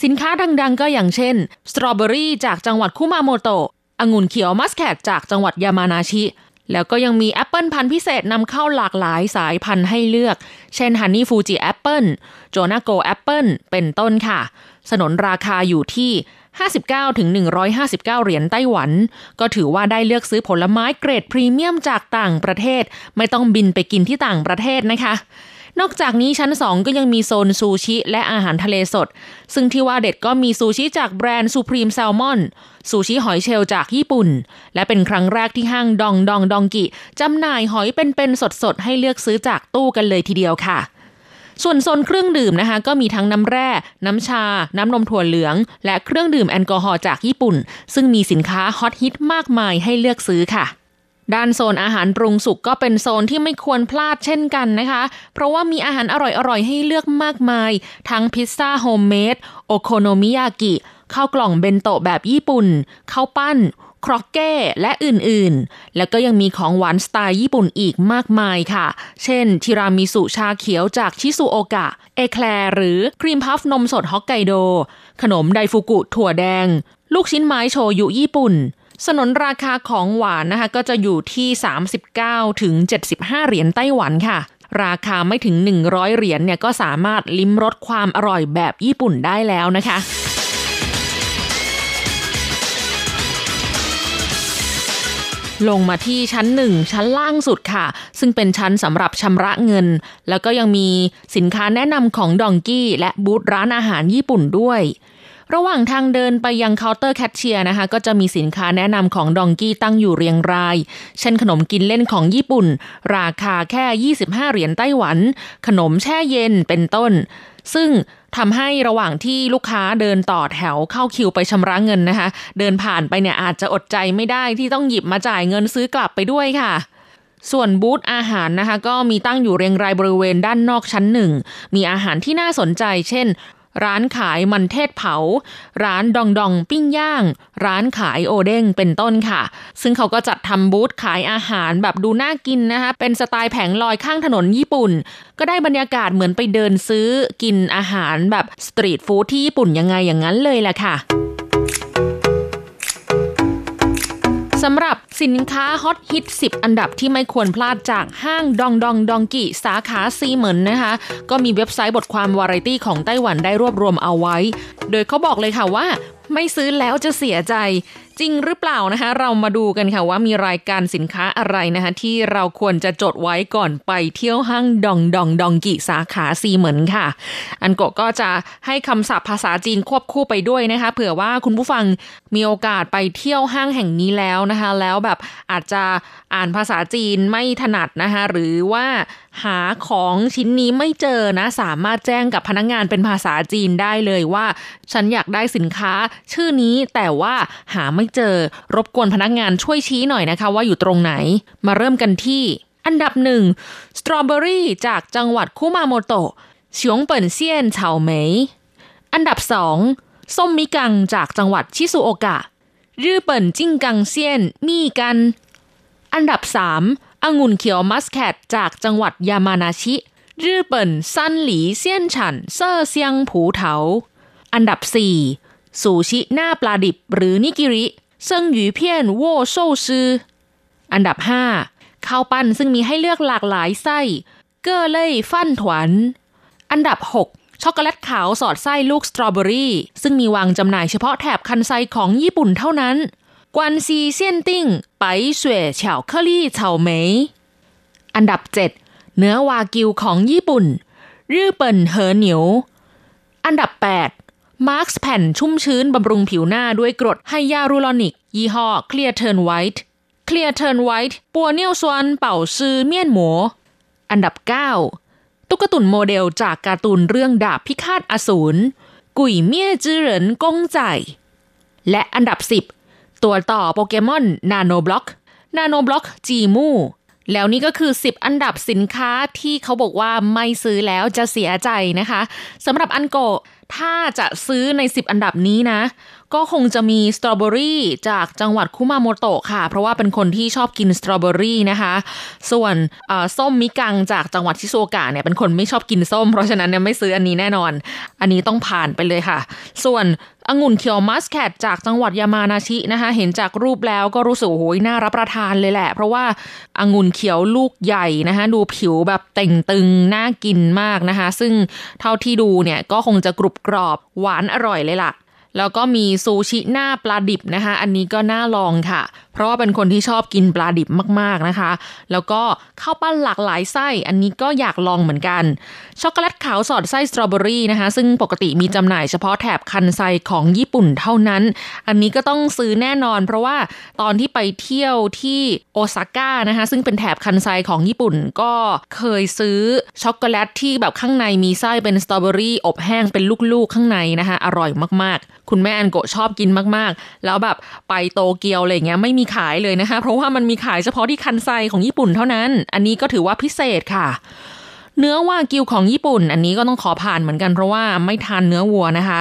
สินค้าดังๆ ก็อย่างเช่น สตรอเบอรี่จากจังหวัดคุมาโมโตะองุ่นเขียวมัสแคทจากจังหวัดยามานาชิ แล้วก็ยังมีแอปเปิลพันธุ์พิเศษนำเข้าหลากหลายสายพันธุ์ให้เลือก เช่น Honey Fuji แอปเปิล Jonagold แอปเปิลเป็นต้นค่ะ สนนราคาอยู่ที่ 59 ถึง 159 เหรียญไต้หวัน ก็ถือว่าได้เลือกซื้อผลไม้เกรดพรีเมียมจากต่างประเทศ ไม่ต้องบินไปกินที่ต่างประเทศนะคะนอกจากนี้ชั้น 2 ก็ยังมีโซนซูชิและอาหารทะเลสด ซึ่งที่ว่าเด็ดก็มีซูชิจากแบรนด์ Supreme Salmon ซูชิหอยเชลล์จากญี่ปุ่น และเป็นครั้งแรกที่ห้างดองดองดองกิจำหน่ายหอยเป็นๆสดๆ ให้เลือกซื้อจากตู้กันเลยทีเดียวค่ะ ส่วนโซนเครื่องดื่มนะคะก็มีทั้งน้ำแร่ น้ำชา น้ำนมถั่วเหลือง และเครื่องดื่มแอลกอฮอล์จากญี่ปุ่น ซึ่งมีสินค้าฮอตฮิตมากมายให้เลือกซื้อค่ะด้านโซนอาหารปรุงสุกก็เป็นโซนที่ไม่ควรพลาดเช่นกันนะคะ เพราะว่ามีอาหารอร่อยๆ ให้เลือกมากมาย ทั้งพิซซ่า homemade โอโคโนมิยากิ ข้าวกล่องเบนโตะแบบญี่ปุ่น ข้าวปั้น ครอกเก้และอื่นๆ แล้วก็ยังมีของหวานสไตล์ญี่ปุ่นอีกมากมายค่ะ เช่น ทีรามิสุชาเขียวจากชิซุโอกะ เอแคลร์หรือครีมพัฟนมสดฮอกไกโด ขนมไดฟุกุถั่วแดง ลูกชิ้นไม้โชยุญี่ปุ่น สนนราคาของหวานนะคะก็จะอยู่ที่ 39ถึง75 เหรียญไต้หวันค่ะราคาไม่ถึง 100 เหรียญเนี่ยก็สามารถลิ้มรสความอร่อยแบบญี่ปุ่นได้แล้วนะคะ ลงมาที่ชั้นหนึ่งชั้นล่างสุดค่ะ ซึ่งเป็นชั้นสำหรับชำระเงิน แล้วก็ยังมีสินค้าแนะนำของดองกี้ และบูธร้านอาหารญี่ปุ่นด้วย ระหว่างทางเดินไปยังเคาน์เตอร์แคชเชียร์นะคะ ก็จะมีสินค้าแนะนำของดองกี้ตั้งอยู่เรียงราย เช่นขนมกินเล่นของญี่ปุ่น ราคาแค่ 25 เหรียญไต้หวัน ขนมแช่เย็นเป็นต้น ซึ่ง ทำให้ระหว่างที่ลูกค้าเดินต่อแถวเข้าคิวไปชำระเงินนะคะ เดินผ่านไปเนี่ยอาจจะอดใจไม่ได้ที่ต้องหยิบมาจ่ายเงินซื้อกลับไปด้วยค่ะส่วนบูธอาหารนะคะ ก็มีตั้งอยู่เรียงรายบริเวณด้านนอกชั้นหนึ่ง มีอาหารที่น่าสนใจ เช่น ร้านขายมันเทศเผา ร้านดองดองปิ้งย่าง ร้านขายโอเด้งเป็นต้นค่ะ ซึ่งเขาก็จัดทำบูธขายอาหารแบบดูน่ากินนะคะ เป็นสไตล์แผงลอยข้างถนนญี่ปุ่น ก็ได้บรรยากาศเหมือนไปเดินซื้อกินอาหารแบบสตรีทฟู้ดที่ญี่ปุ่นยังไงอย่างนั้นเลยแหละค่ะ สำหรับสินค้าฮอตฮิต 10 อันดับที่ไม่ควรพลาดจากห้างดองดองดองกิสาขาซีเหมินนะคะ ก็มีเว็บไซต์บทความวาไรตี้ของไต้หวันได้รวบรวมเอาไว้ โดยเขาบอกเลยค่ะว่า ไม่ซื้อแล้วจะเสียใจ จริงหรือเปล่านะคะ เรามาดูกันค่ะว่ามีรายการสินค้าอะไรนะคะ ที่เราควรจะจดไว้ก่อนไปเที่ยวห้างดองดองดองกิสาขาซีเหมินค่ะ อันโกก็จะให้คำศัพท์ภาษาจีนควบคู่ไปด้วยนะคะ เผื่อว่าคุณผู้ฟังมีโอกาสไปเที่ยวห้างแห่งนี้แล้วนะคะ แล้วแบบอาจจะอ่านภาษาจีนไม่ถนัดนะคะ หรือว่าหาของชิ้นนี้ไม่เจอนะ สามารถแจ้งกับพนักงงานเป็นภาษาจีนได้เลยว่า ฉันอยากได้สินค้า ชื่อนี้แต่ว่าหาไม่เจอ รบกวนพนักงานช่วยชี้หน่อยนะคะ ว่าอยู่ตรงไหน มาเริ่มกันที่อันดับหนึ่งสตรอเบอรี่จากจังหวัดคุมาโมโตะเฉียงเปิ่นเซียนเฉาเหมยอันดับสองส้มมิกังจากจังหวัดชิซูโอกะ日本靜岡縣蜜柑 อันดับสาม องุ่นเขียวมัสแคทจากจังหวัดยามานาชิ 日本山梨縣產麝香葡萄 อันดับสี่ซูชิหน้าปลาดิบหรือนิกิริ 生魚片握壽司 อันดับห้าข้าวปั้นซึ่งมีให้เลือกหลากหลายไส้ 各類飯糰 อันดับ 6 ช็อกโกแลตขาวสอดไส้ลูกสตรอเบอรี่ ซึ่งมีวางจำหน่ายเฉพาะแถบคันไซของญี่ปุ่นเท่านั้น 關西限定白雪巧克力草莓 อันดับ 7 เนื้อวากิวของญี่ปุ่น รื่อเปิ่นเหอเหนียวอันดับ 8 มาร์คแผ่นชุ่มชื้นบำรุงผิวหน้าด้วยกรดไฮยาลูรอนิก ยี่ห้อ Clear Turn White Clear Turn White ปัวเนียวซวนเป่าซือเมียนหมูอันดับ 9 ตุ๊กตุนโมเดลจากการ์ตูนเรื่องดาบพิฆาตอสูร鬼滅之刃公仔 และอันดับ 10 ตัวต่อโปเกมอนนาโนบล็อกนาโนบล็อก 積木 แล้วนี่ก็คือ 10 อันดับสินค้าที่เขาบอกว่าไม่ซื้อแล้วจะเสียใจนะคะสำหรับอันโกถ้าจะซื้อใน 10 อันดับนี้นะ ก็คงจะมีสตรอเบอรี่จากจังหวัดคุมาโมโตะค่ะ เพราะว่าเป็นคนที่ชอบกินสตรอเบอรี่นะคะ ส่วนส้มมิกังจากจังหวัดชิซุโอกะเนี่ยเป็นคนไม่ชอบกินส้ม เพราะฉะนั้นเนี่ยไม่ซื้ออันนี้แน่นอน อันนี้ต้องผ่านไปเลยค่ะ ส่วนองุ่นเขียวมัสแคทจากจังหวัดยามานาชินะคะ เห็นจากรูปแล้วก็รู้สึกโอ้ยน่ารับประทานเลยแหละ เพราะว่าองุ่นเขียวลูกใหญ่นะคะดูผิวแบบเต่งตึงน่ากินมากนะคะ ซึ่งเท่าที่ดูเนี่ยก็คงจะกรุบกรอบหวานอร่อยเลยล่ะ แล้วก็มีซูชิหน้าปลาดิบนะคะ อันนี้ก็น่าลองค่ะ เพราะว่าเป็นคนที่ชอบกินปลาดิบมากๆนะคะ แล้วก็ข้าวปั้นหลากหลายไส้ อันนี้ก็อยากลองเหมือนกัน ช็อกโกแลตขาวสอดไส้สตรอเบอรี่นะคะ ซึ่งปกติมีจำหน่ายเฉพาะแถบคันไซของญี่ปุ่นเท่านั้น อันนี้ก็ต้องซื้อแน่นอน เพราะว่าตอนที่ไปเที่ยวที่โอซาก้านะคะ ซึ่งเป็นแถบคันไซของญี่ปุ่นก็เคยซื้อช็อกโกแลตที่แบบข้างในมีไส้เป็นสตรอเบอรี่อบแห้งเป็นลูกๆข้างในนะคะ อร่อยมากๆ คุณแม่อันโกชอบกินมากๆ แล้วแบบไปโตเกียวอะไรเงี้ยไม่มีขายเลยนะคะ เพราะว่ามันมีขายเฉพาะที่คันไซของญี่ปุ่นเท่านั้น อันนี้ก็ถือว่าพิเศษค่ะ เนื้อวากิวของญี่ปุ่น อันนี้ก็ต้องขอผ่านเหมือนกันเพราะว่าไม่ทานเนื้อวัวนะคะ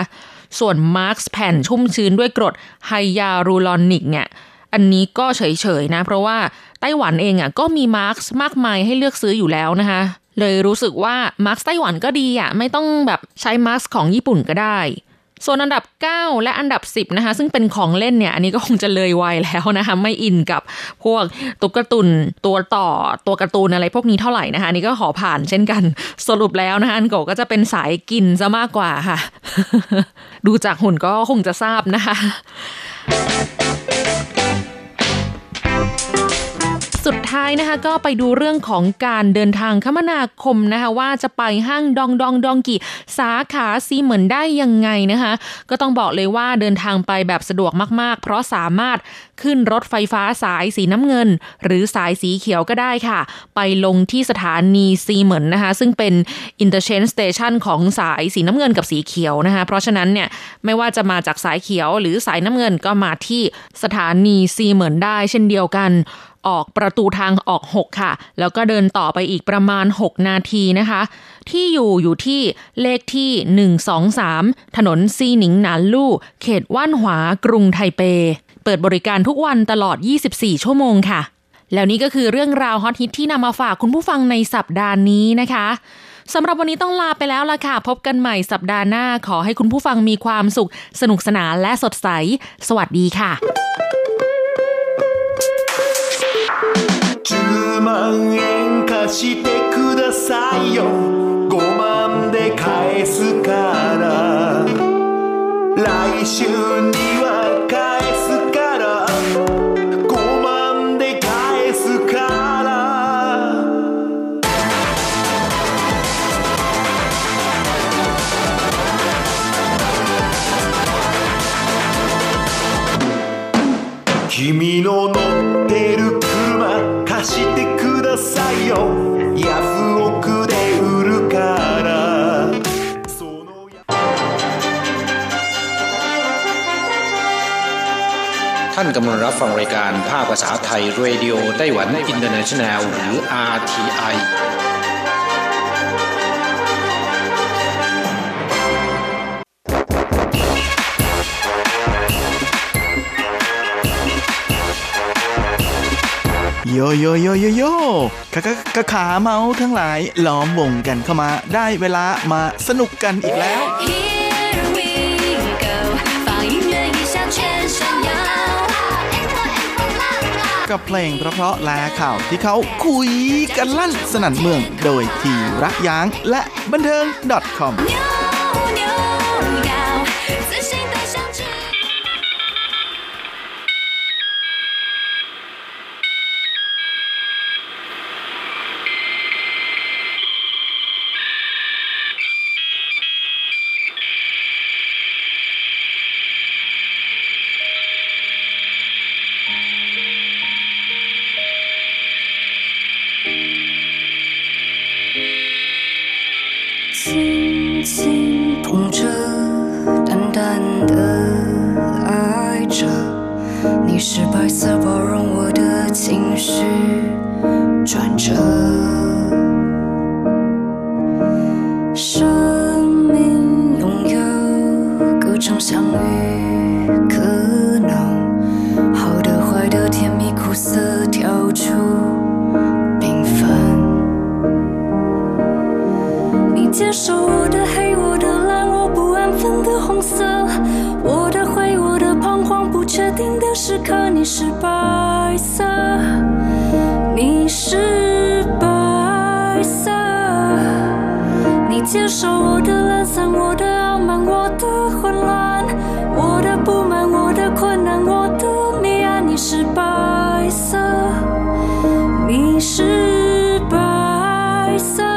ส่วนมาสก์แผ่นชุ่มชื้นด้วยกรดไฮยาลูรอนิกเนี่ยอันนี้ก็เฉยๆนะ เพราะว่าไต้หวันเองอะก็มีมาสก์มากมายให้เลือกซื้ออยู่แล้วนะคะ เลยรู้สึกว่ามาสก์ไต้หวันก็ดีอะไม่ต้องแบบใช้มาสก์ของญี่ปุ่นก็ได้ ส่วนอันดับ 9 และอันดับ 10นะคะซึ่งเป็นของเล่นเนี่ยอันนี้ก็คงจะเลยวัยแล้วนะคะไม่อินกับพวกตุ๊กตุนตัวต่อตัวการ์ตูนอะไรพวกนี้เท่าไหร่นะคะนี่ก็ขอผ่านเช่นกันสรุปแล้วนะคะอันโกก็จะเป็นสายกินซะมากกว่าค่ะ ดูจากหุ่นก็คงจะทราบนะคะ ท้ายนะคะก็ไปดูเรื่องของการเดินทางคมนาคมนะคะว่าจะไปห้างดองดองดองกี่สาขาซีเหมือนได้ยังไงนะคะก็ต้องบอกเลยว่าเดินทางไปแบบสะดวกมาก ๆ เพราะสามารถขึ้นรถไฟฟ้าสายสีน้ำเงิน หรือสายสีเขียวก็ได้ค่ะ ไปลงที่สถานีซีเหมือนนะคะซึ่งเป็น interchange station ของสายสีน้ำเงินกับสีเขียวนะคะเพราะฉะนั้นเนี่ยไม่ว่าจะมาจากสายเขียวหรือสายน้ำเงินก็มาที่สถานีซีเหมือนได้เช่นเดียวกัน ออกประตูทางออก 6 ค่ะ แล้วก็เดินต่อไปอีกประมาณ 6 นาทีนะคะ ที่อยู่อยู่ที่เลขที่ 123 ถนนซีหนิงหนานลู่ เขตว่านหวากรุงไทเป เปิดบริการทุกวันตลอด 24 ชั่วโมงค่ะ แล้วนี่ก็คือเรื่องราวฮอตฮิตที่นำมาฝากคุณผู้ฟังในสัปดาห์นี้นะคะสำหรับวันนี้ต้องลาไปแล้วล่ะค่ะ พบกันใหม่สัปดาห์หน้าขอให้คุณผู้ฟังมีความสุข สนุกสนานและสดใส สวัสดีค่ะ 10万円貸してくださいよ。5万で返すから。来週にท่านกำลังรับฟังรายการภาคภาษาไทย Radio Taiwan International หรือ RTI โยโยโยโยโยกะกะกะขาเมาทั้งหลายล้อมวงกันเข้ามาได้เวลามาสนุกกันอีกแล้ว กับเพลงเพราะๆและข่าวที่เขาคุยกันลั่นสนั่นเมือง โดยทีรักยางและบันเทิง .com 白色，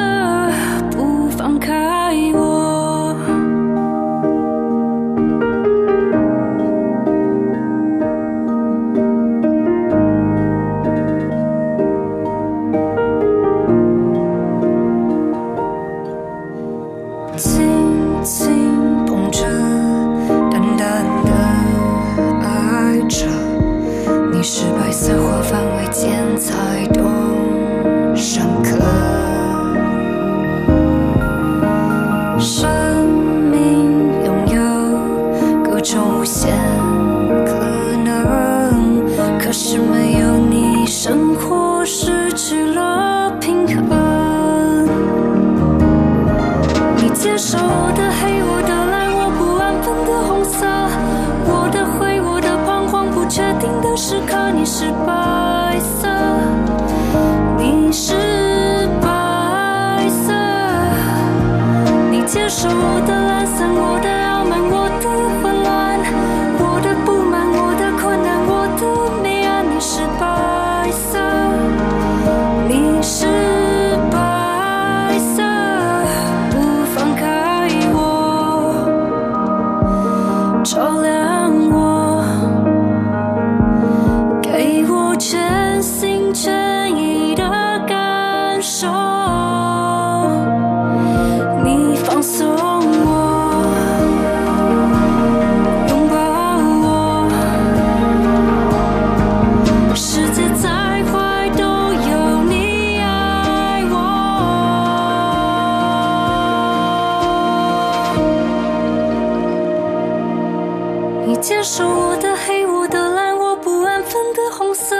我的黑，我的蓝，我不安分的红色，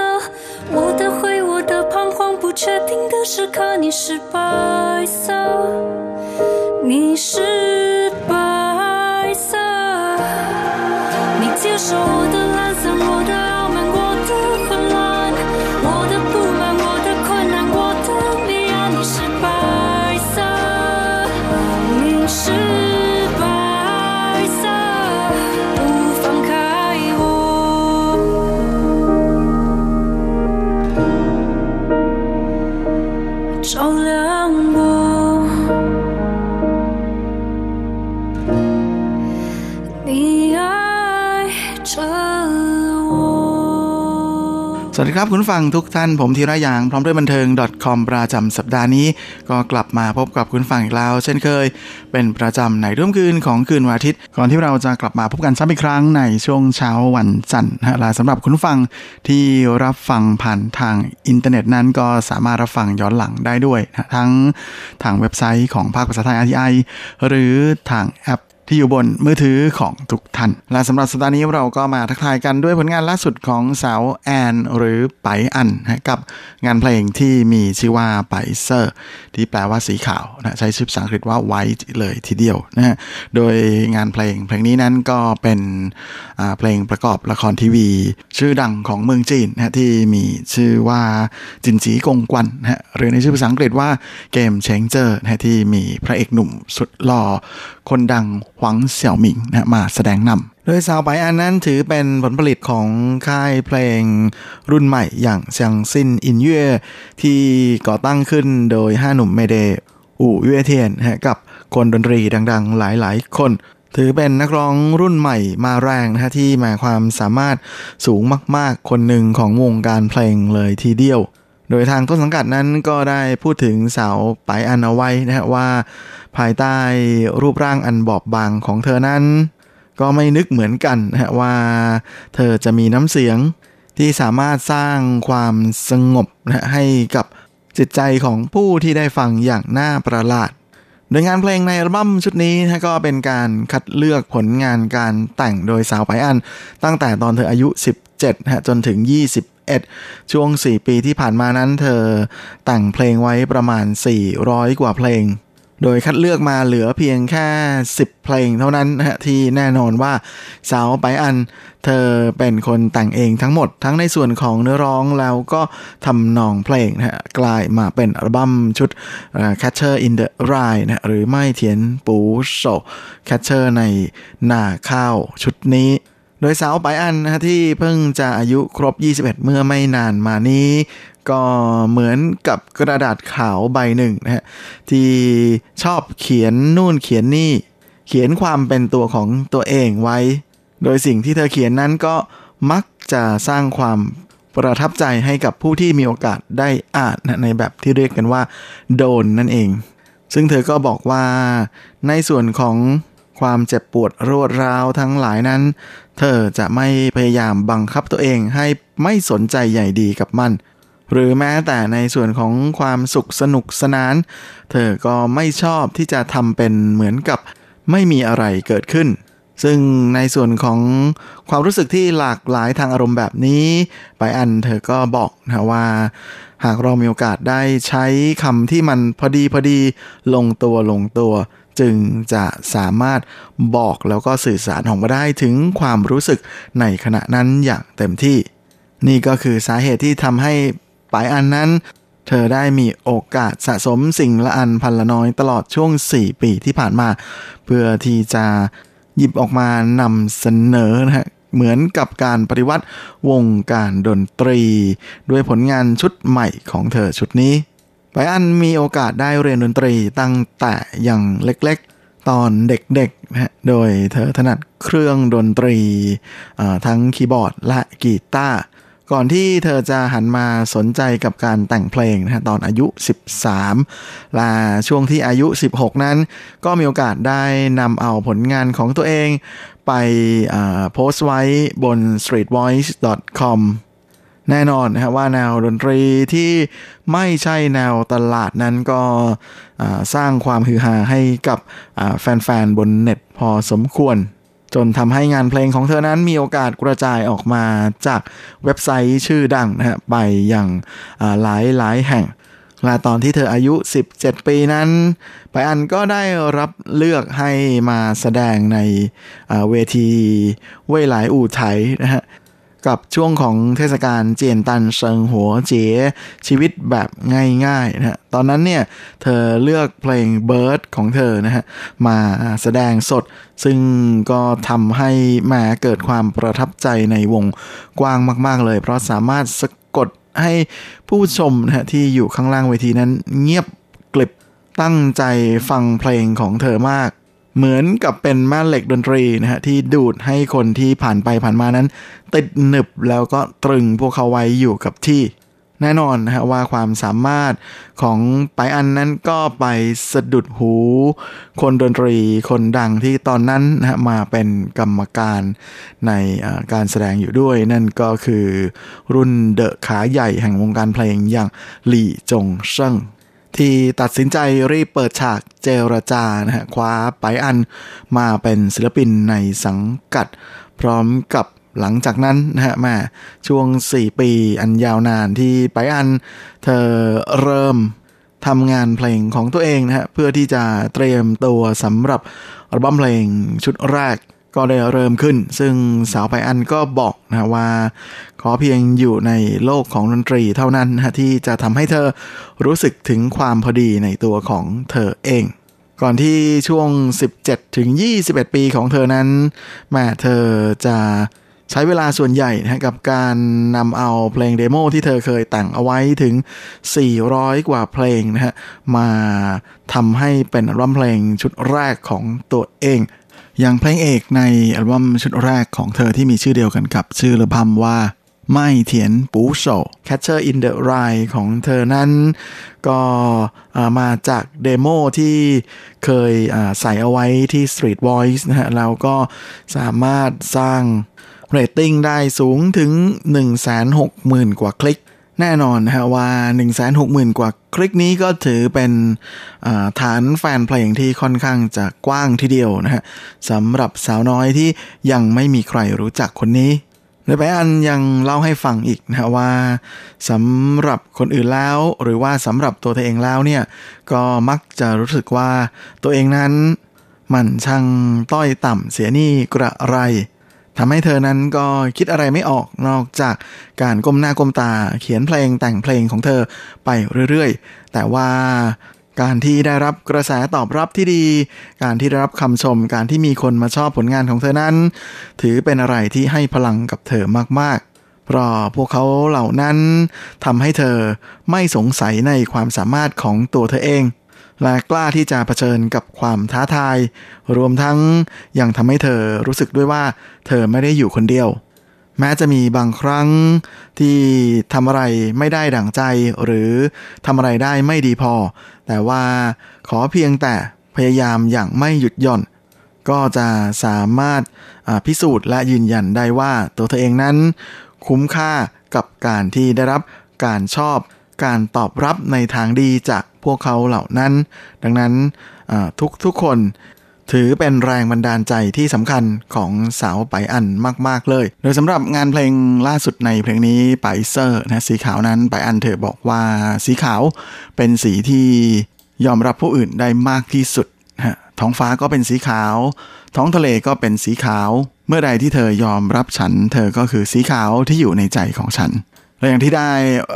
我的灰，我的彷徨，不确定的时刻，你是白色，你是 สวัสดีครับคุณผู้ฟังทุกท่านผมธีระ หยางพร้อมด้วยบันเทิง .com ประจำสัปดาห์นี้ ก็กลับมาพบกับคุณผู้ฟังอีกแล้ว เช่นเคย เป็นประจำในค่ำคืนของคืนวันอาทิตย์ ก่อนที่เราจะกลับมาพบกันซ้ำอีกครั้งในช่วงเช้าวันจันทร์นะและสำหรับคุณผู้ฟังที่รับฟังผ่านทางอินเทอร์เน็ตนั้นก็สามารถรับฟังย้อนหลังได้ด้วยนะทั้งทางเว็บไซต์ของภาคภาษาไทย RTI หรือทางแอป ที่อยู่บนมือถือของทุกท่าน และสำหรับสัปดาห์นี้เราก็มาทักทายกันด้วยผลงานล่าสุดของสาวแอนหรือไปอันนะกับงานเพลงที่มีชื่อว่า白色ที่แปลว่าสีขาวนะใช้ชื่อภาษาอังกฤษว่า White เลยทีเดียวนะฮะโดยงานเพลงเพลงนี้นั้นก็เป็นเพลงประกอบละครทีวี ชื่อดังของเมืองจีนนะที่มีชื่อว่า緊急公關นะหรือในชื่อภาษาอังกฤษว่า Game Changer นะที่มีพระเอกหนุ่มสุดหล่อคนดังหวังเสี่ยวหมิงนะมาแสดงนำโดยสาวไปอันนั้นถือเป็นผลผลิตของค่ายเพลงรุ่นใหม่อย่างเซียงซินอินเย่ที่ก่อตั้งขึ้นโดยห้าหนุ่ม Mayday อู่เย่เทียนนะกับคนดนตรีดัง ๆ หลายๆ คน ถือเป็นนักร้องรุ่นใหม่มาแรงนะฮะที่มาความสามารถสูงมาก ๆ คนหนึ่งของวงการเพลงเลยทีเดียว โดยทางต้นสังกัดนั้นก็ได้พูดถึงสาวไปอันเอาไว้นะฮะว่า ภายใต้รูปร่างอันบอบบางของเธอนั้น ก็ไม่นึกเหมือนกันนะว่า เธอจะมีน้ำเสียงที่สามารถสร้างความสงบนะให้กับจิตใจของผู้ที่ได้ฟังอย่างน่าประหลาด โดยงานเพลงในอัลบั้มชุดนี้นะก็เป็นการคัดเลือกผลงานการแต่งโดยสาวไปอัน ตั้งแต่ตอนเธออายุ 17นะจนถึง 21ช่วง 4 ปีที่ผ่านมานั้นเธอแต่งเพลงไว้ประมาณ 400 กว่าเพลง โดยคัดเลือกมาเหลือเพียงแค่ 10 เพลงเท่านั้นนะฮะที่แน่นอนว่าสาวไปอัน เธอเป็นคนแต่งเองทั้งหมด ทั้งในส่วนของเนื้อร้องแล้วก็ทำนองเพลงนะฮะกลายมาเป็นอัลบั้มชุด Catcher in the Rye นะหรือไม่เทียนปูโซ Catcher ในหน้าข้าวชุดนี้ โดยสาวไปอันนะที่เพิ่งจะอายุครบ 21 เมื่อไม่นานมานี้ ก็เหมือนกับกระดาษขาวใบหนึ่งนะฮะที่ชอบเขียนนู่นเขียนนี่ เขียนความเป็นตัวของตัวเองไว้ โดยสิ่งที่เธอเขียนนั้นก็มักจะสร้างความประทับใจให้กับผู้ที่มีโอกาสได้อ่านในแบบที่เรียกกันว่า โดนนั่นเอง ซึ่งเธอก็บอกว่าในส่วนของความเจ็บปวดรวดร้าวทั้งหลายนั้น เธอจะไม่พยายามบังคับตัวเองให้ไม่สนใจใหญ่ดีกับมัน หรือแม้แต่ในส่วนของความสุขสนุกสนาน เธอก็ไม่ชอบที่จะทำเป็นเหมือนกับไม่มีอะไรเกิดขึ้น ซึ่งในส่วนของความรู้สึกที่หลากหลายทางอารมณ์แบบนี้ไปอันเธอก็บอกนะว่า หากเรามีโอกาสได้ใช้คำที่มันพอดีพอดีลงตัวลงตัว จึงจะสามารถบอกแล้วก็สื่อสารออกมาได้ถึงความรู้สึกในขณะนั้นอย่างเต็มที่ นี่ก็คือสาเหตุที่ทำให้ปายอันนั้น เธอได้มีโอกาสสะสมสิ่งละอันพันละน้อยตลอดช่วง 4 ปีที่ผ่านมา เพื่อที่จะหยิบออกมานำเสนอนะฮะเหมือนกับการปฏิวัติวงการดนตรี ด้วยผลงานชุดใหม่ของเธอชุดนี้ ไปอันมีโอกาสได้เรียนดนตรีตั้งแต่อย่างเล็กๆ ตอนเด็กๆนะโดยเธอถนัดเครื่องดนตรีทั้งคีย์บอร์ดและกีตาร์ก่อนที่เธอจะหันมาสนใจกับการแต่งเพลงนะตอนอายุ 13 และช่วงที่อายุ 16 นั้น ก็มีโอกาสได้นำเอาผลงานของตัวเองไปโพสต์ไว้บน streetvoice.com แน่นอนนะว่าแนวดนตรีที่ไม่ใช่แนวตลาดนั้นก็สร้างความฮือฮาให้กับแฟนๆ บนเน็ตพอสมควร จนทำให้งานเพลงของเธอนั้นมีโอกาสกระจายออกมาจากเว็บไซต์ชื่อดังนะฮะไปอย่างหลายหลายแห่งและตอนที่เธออายุ 17 ปีนั้น ไปอันก็ได้รับเลือกให้มาแสดงในเวทีเว่ยหลายอู่ไถนะฮะ กับช่วงของเทศกาลเจียนตันเซิงหัวเจ๋ชีวิตแบบง่ายๆนะฮะตอนนั้นเนี่ยเธอเลือกเพลง Bird ของเธอนะฮะมาแสดงสด ซึ่งก็ทำให้แหมเกิดความประทับใจในวงกว้างมากๆเลย เพราะสามารถสะกดให้ผู้ชมนะฮะที่อยู่ข้างล่างเวทีนั้นเงียบกลิบตั้งใจฟังเพลงของเธอมาก เหมือนกับเป็นแม่เหล็กดนตรีนะฮะที่ดูดให้คนที่ผ่านไปผ่านมานั้น ติดหนึบแล้วก็ตรึงพวกเขาไว้อยู่กับที่ แน่นอนนะฮะว่าความสามารถของไปอันนั้นก็ไปสะดุดหู คนดนตรีคนดังที่ตอนนั้นนะฮะมาเป็นกรรมการในการแสดงอยู่ด้วย นั่นก็คือรุ่นเดอะขาใหญ่แห่งวงการเพลงอย่างหลี่จงเซิง ที่ตัดสินใจรีบเปิดฉากเจรจานะฮะคว้าไปอันมาเป็นศิลปินในสังกัด พร้อมกับหลังจากนั้นนะฮะมาช่วง 4 ปีอันยาวนานที่ไปอัน เธอเริ่มทำงานเพลงของตัวเองนะฮะเพื่อที่จะเตรียมตัวสำหรับอัลบั้มเพลงชุดแรก ก็ได้เริ่มขึ้น ซึ่งสาวไปอันก็บอกนะว่า ขอเพียงอยู่ในโลกของดนตรีเท่านั้นนะที่จะทำให้เธอรู้สึกถึงความพอดีในตัวของเธอเอง ก่อนที่ช่วง 17 ถึง 21 ปีของเธอนั้นแม่เธอจะใช้เวลาส่วนใหญ่นะกับการนำเอาเพลงเดโมที่เธอเคยแต่งเอาไว้ถึง 400 กว่าเพลงนะฮะมาทำให้เป็นอัลบั้มเพลงชุดแรกของตัวเอง อย่างเพลงเอกในอัลบั้มชุดแรกของเธอที่มีชื่อเดียวกันกับชื่ออัลบั้มว่า麥田捕手 Catcher in the Rye ของเธอนั้น ก็มาจาก demo ที่เคยใส่เอาไว้ที่ Street Voice นะฮะแล้วก็สามารถสร้างเรตติ้งได้สูงถึง 160,000 กว่าคลิก แน่นอนนะฮะว่า 160,000 กว่าคลิกนี้ก็ถือเป็นาฐานแฟนเพลงที่ค่อนข้างจะกว้างทีเดียวนะฮะสำหรับสาวน้อยที่ยังไม่มีใครรู้จักคนนี้โดยไปอันยังเล่าให้ฟังอีกนะฮะว่าสำหรับคนอื่นแล้ว หรือว่าสำหรับตัวเธอเองแล้วเนี่ยก็มักจะรู้สึกว่าตัวเองนั้นมันช่างต้อยต่ำเสียนี่กระไร ทำให้เธอนั้นก็คิดอะไรไม่ออกนอกจากการก้มหน้าก้มตา เขียนเพลงแต่งเพลงของเธอไปเรื่อยๆ แต่ว่าการที่ได้รับกระแสตอบรับที่ดี การที่ได้รับคำชม การที่มีคนมาชอบผลงานของเธอนั้น ถือเป็นอะไรที่ให้พลังกับเธอมากๆ เพราะพวกเขาเหล่านั้นทำให้เธอไม่สงสัยในความสามารถของตัวเธอเอง และกล้าที่จะเผชิญกับความท้าทาย รวมทั้งยังทำให้เธอรู้สึกด้วยว่า เธอไม่ได้อยู่คนเดียว แม้จะมีบางครั้งที่ทำอะไรไม่ได้ดั่งใจ หรือทำอะไรได้ไม่ดีพอ แต่ว่าขอเพียงแต่พยายามอย่างไม่หยุดหย่อน ก็จะสามารถพิสูจน์และยืนยันได้ว่าตัวเธอเองนั้น คุ้มค่ากับการที่ได้รับการชอบ การตอบรับในทางดีจากพวกเขาเหล่านั้น ดังนั้นทุกทุกคนถือเป็นแรงบันดาลใจที่สำคัญของสาวไปอันมาก ๆ เลย โดยสำหรับงานเพลงล่าสุดในเพลงนี้ไปเซอร์นะสีขาวนั้นไปอันเธอบอกว่าสีขาวเป็นสีที่ยอมรับผู้อื่นได้มากที่สุดฮะท้องฟ้าก็เป็นสีขาว ท้องทะเลก็เป็นสีขาว เมื่อใดที่เธอยอมรับฉัน เธอก็คือสีขาวที่อยู่ในใจของฉัน และอย่างที่ได้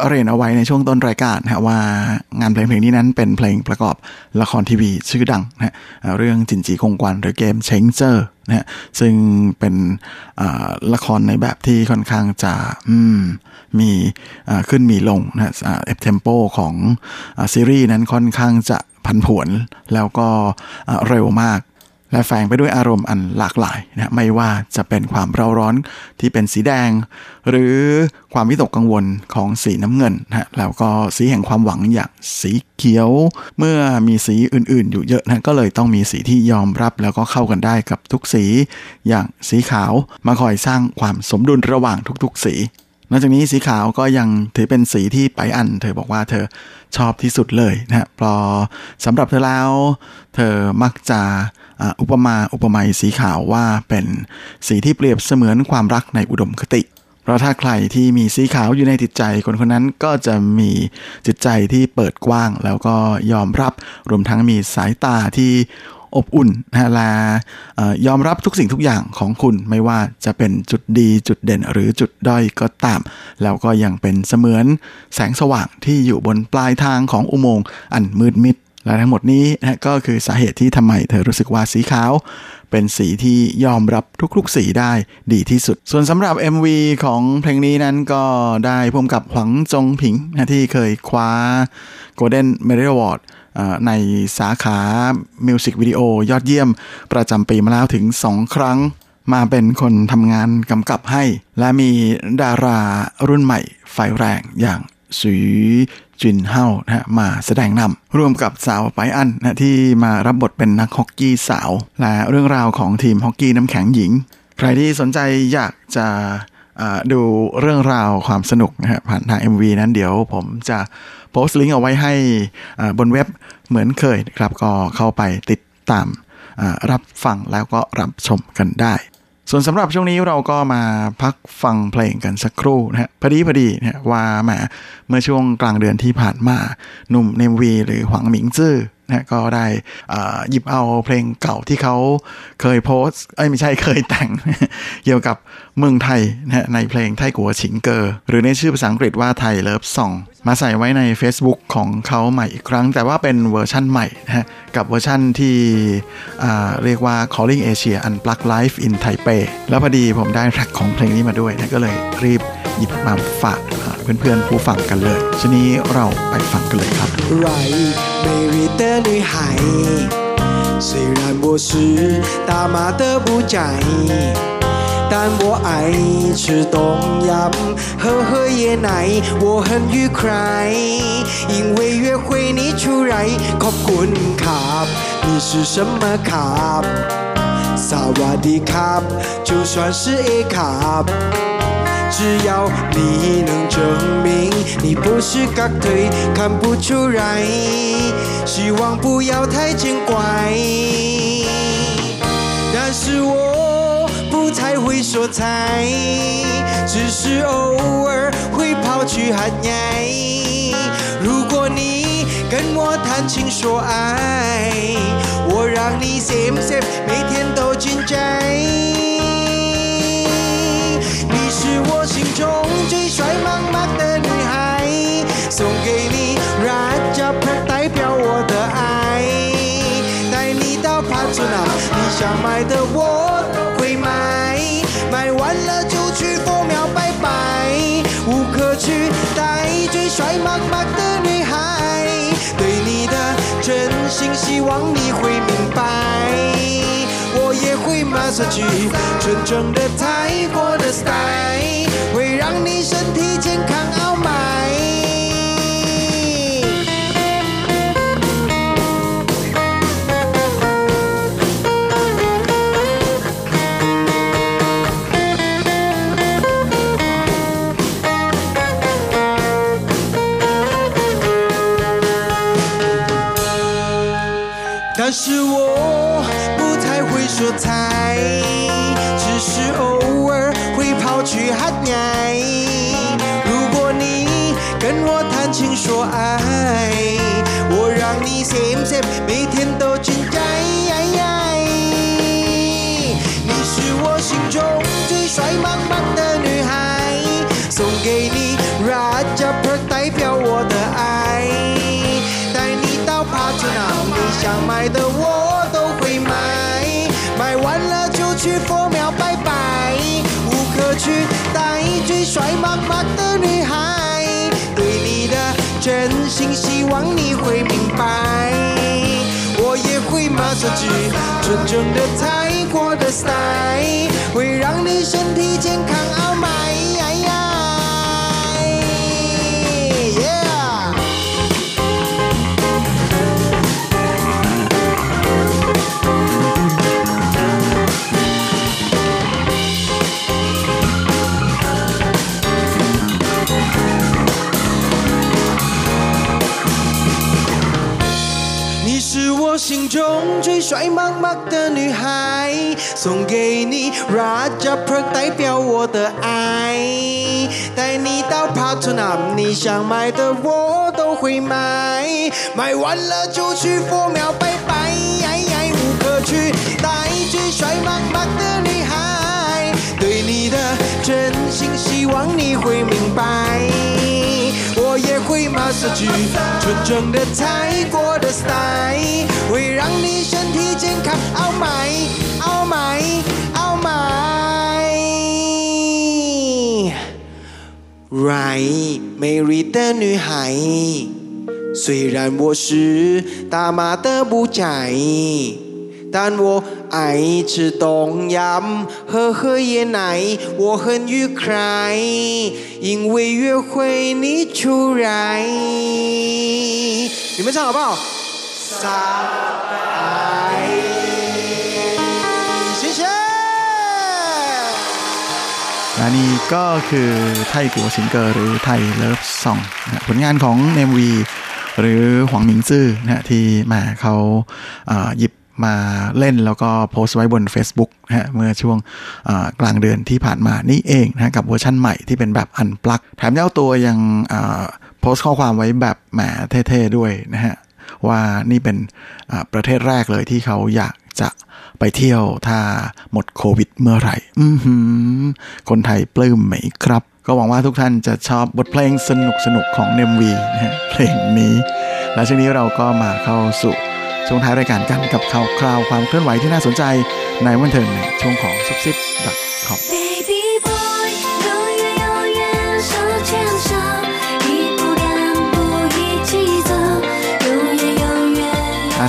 เรียนเอาไว้ในช่วงต้นรายการนะฮะว่างานเพลงเพลงนี้นั้นเป็นเพลงประกอบละครทีวีชื่อดังนะฮะเรื่อง緊急公關หรือ Game Changer นะฮะซึ่งเป็นละครในแบบที่ค่อนข้างจะมมีขึ้นมีลงนะฮะเอ่อ tempo ของอซีรีส์นั้นค่อนข้างจะพันผวนแล้วก็เร็วมาก และแฝงไปด้วยอารมณ์อันหลากหลายนะไม่ว่าจะเป็นความเร่าร้อนที่เป็นสีแดง หรือความวิตกกังวลของสีน้ำเงินนะแล้วก็สีแห่งความหวังอย่างสีเขียว เมื่อมีสีอื่นๆ อยู่เยอะนะก็เลยต้องมีสีที่ยอมรับแล้วก็เข้ากันได้กับทุกสี อย่างสีขาวมาคอยสร้างความสมดุลระหว่างทุกๆ สีนอกจากนี้สีขาวก็ยังถือเป็นสีที่ไปอัน เธอบอกว่าเธอชอบที่สุดเลยนะฮะเพราะสำหรับเธอแล้ว เธอมักจะ อุปมาอุปไมยสีขาวว่าเป็นสีที่เปรียบเสมือนความรักในอุดมคติ เพราะถ้าใครที่มีสีขาวอยู่ในจิตใจคนคนนั้นก็จะมีจิตใจที่เปิดกว้าง แล้วก็ยอมรับรวมทั้งมีสายตาที่อบอุ่นนะฮะและยอมรับทุกสิ่งทุกอย่างของคุณไม่ว่าจะเป็นจุดดีจุดเด่นหรือจุดด้อยก็ตาม แล้วก็ยังเป็นเสมือนแสงสว่างที่อยู่บนปลายทางของอุโมงค์อันมืดมิด และทั้งหมดนี้นะก็คือสาเหตุที่ทำไมเธอรู้สึกว่าสีขาว เป็นสีที่ยอมรับทุกๆสีได้ดีที่สุด ส่วนสำหรับ MV ของเพลงนี้นั้นก็ได้พ่วมกับหวังจงผิงนะที่เคยคว้า Golden Medal Award ในสาขามิวสิกวิดีโอยอดเยี่ยม ประจำปีมาแล้วถึง 2 ครั้ง มาเป็นคนทำงานกำกับให้ และมีดารารุ่นใหม่ไฟแรงอย่างสุย จินเฮานะมาแสดงนำร่วมกับสาวไปอันนะที่มารับบทเป็นนักฮอกกี้สาว และเรื่องราวของทีมฮอกกี้น้ำแข็งหญิง ใครที่สนใจอยากจะดูเรื่องราวความสนุกนะฮะผ่านทาง MV นั้นเดี๋ยวผมจะโพสต์ลิงก์เอาไว้ให้บนเว็บเหมือนเคยนะครับ ก็เข้าไปติดตามรับฟังแล้วก็รับชมกันได้ ส่วนสำหรับช่วงนี้เราก็มาพักฟังเพลงกันสักครู่นะฮะพอดีพอดีนะฮะว่าแหมเมื่อช่วงกลางเดือนที่ผ่านมาหนุ่ม Namewee หรือหวังหมิงจื้อ นะก็ได้หยิบเอาเพลงเก่าที่เขาเคยโพสเอ้ยไม่ใช่เคยแต่ง เกี่ยวกับเมืองไทยนะในเพลง泰國情歌หรือในชื่อภาษาอังกฤษว่า Thai Love Song มาใส่ไว้ใน Facebook ของเขาใหม่อีกครั้ง แต่ว่าเป็นเวอร์ชั่นใหม่นะกับเวอร์ชั่นที่เรียกว่า Calling Asia Unplugged Live in Taipei แล้วพอดีผมได้ track ของเพลงนี้มาด้วยนะก็เลยรีบ หยิบมาฝากอ่าเพื่อนๆผู้ฟังกันเลยทีนี้เราไปฟังกันเลยครับ Right, baby 的女孩，虽然我是大马的不宅，但我爱吃东阳，喝喝椰奶，我很愉快，因为约会你出来，ขอบคุณครับ你是什么ครับ萨瓦迪卡，就算是 A 卡。 只要你能证明你不是港腿，看不出来，希望不要太见怪。但是我不太会说菜，只是偶尔会跑去喊爱。如果你跟我谈情说爱，我让你 same same 每天都进宅。中最帅茫茫的女孩，送给你。Raja p 代表我的爱，带你到帕祖纳，你想买的我都会买，买完了就去佛庙拜拜，无可取代最帅茫茫的女孩，对你的真心希望你会明白。纯正的泰国的 style，会让你身体健康帅茫茫的女孩，送给你 Raja p 代表我的爱，带你到帕特纳，你想买的我都会买，买完了就去佛庙拜拜，无可取代最帅茫茫的女孩，对你的真心希望你会明白。我也会 massage 纯正的泰过的 style，会让你身体健康，oh my 哎呀。心中最帅茫茫的女孩，送给你，Raja Pr，代表我的爱，带你到帕特纳，你想买的我都会买，买完了就去佛庙拜拜，无可取代最帅茫茫的女孩，对你的真心希望你会明白。我也会 massage 色句，纯正的泰国的 style，会让你身体健康。Oh my, oh my, oh my。Right，美丽的女孩，虽然我是大马的不宅，但我爱吃冬阴，喝喝椰奶，我很愉快，因为约会你出来。你们唱好不好？撒爱，谢谢。 และนี่ก็คือไทยกัวซิงเกอร์หรือไทยเลิฟซองผลงานของเนมวีหรือหวังหมิงซื่อนะฮะที่แหมาเขาอ่าหยิบ มาเล่นแล้วก็โพสต์ไว้บน Facebook นะฮะเมื่อช่วงกลางเดือนที่ผ่านมานี่เองนะกับเวอร์ชั่นใหม่ที่เป็นแบบอันปลักแถมเจ้าตัวยังโพสต์ข้อความไว้แบบแหมเท่ๆด้วยนะฮะว่านี่เป็นประเทศแรกเลยที่เขาอยากจะไปเที่ยวถ้าหมดโควิดเมื่อไหร่อืคนไทยปลื้มไหมครับ ก็หวังว่าทุกท่านจะชอบบทเพลงสนุกสนุกๆของเนมวีนะฮะเพลงนี้ และช่วงนี้เราก็มาเข้าสู่ ช่วงท้ายรายการกันกับข่าวคราวความเคลื่อนไหวที่น่าสนใจในวันเทิงในช่วงของซุปซิปดับคอม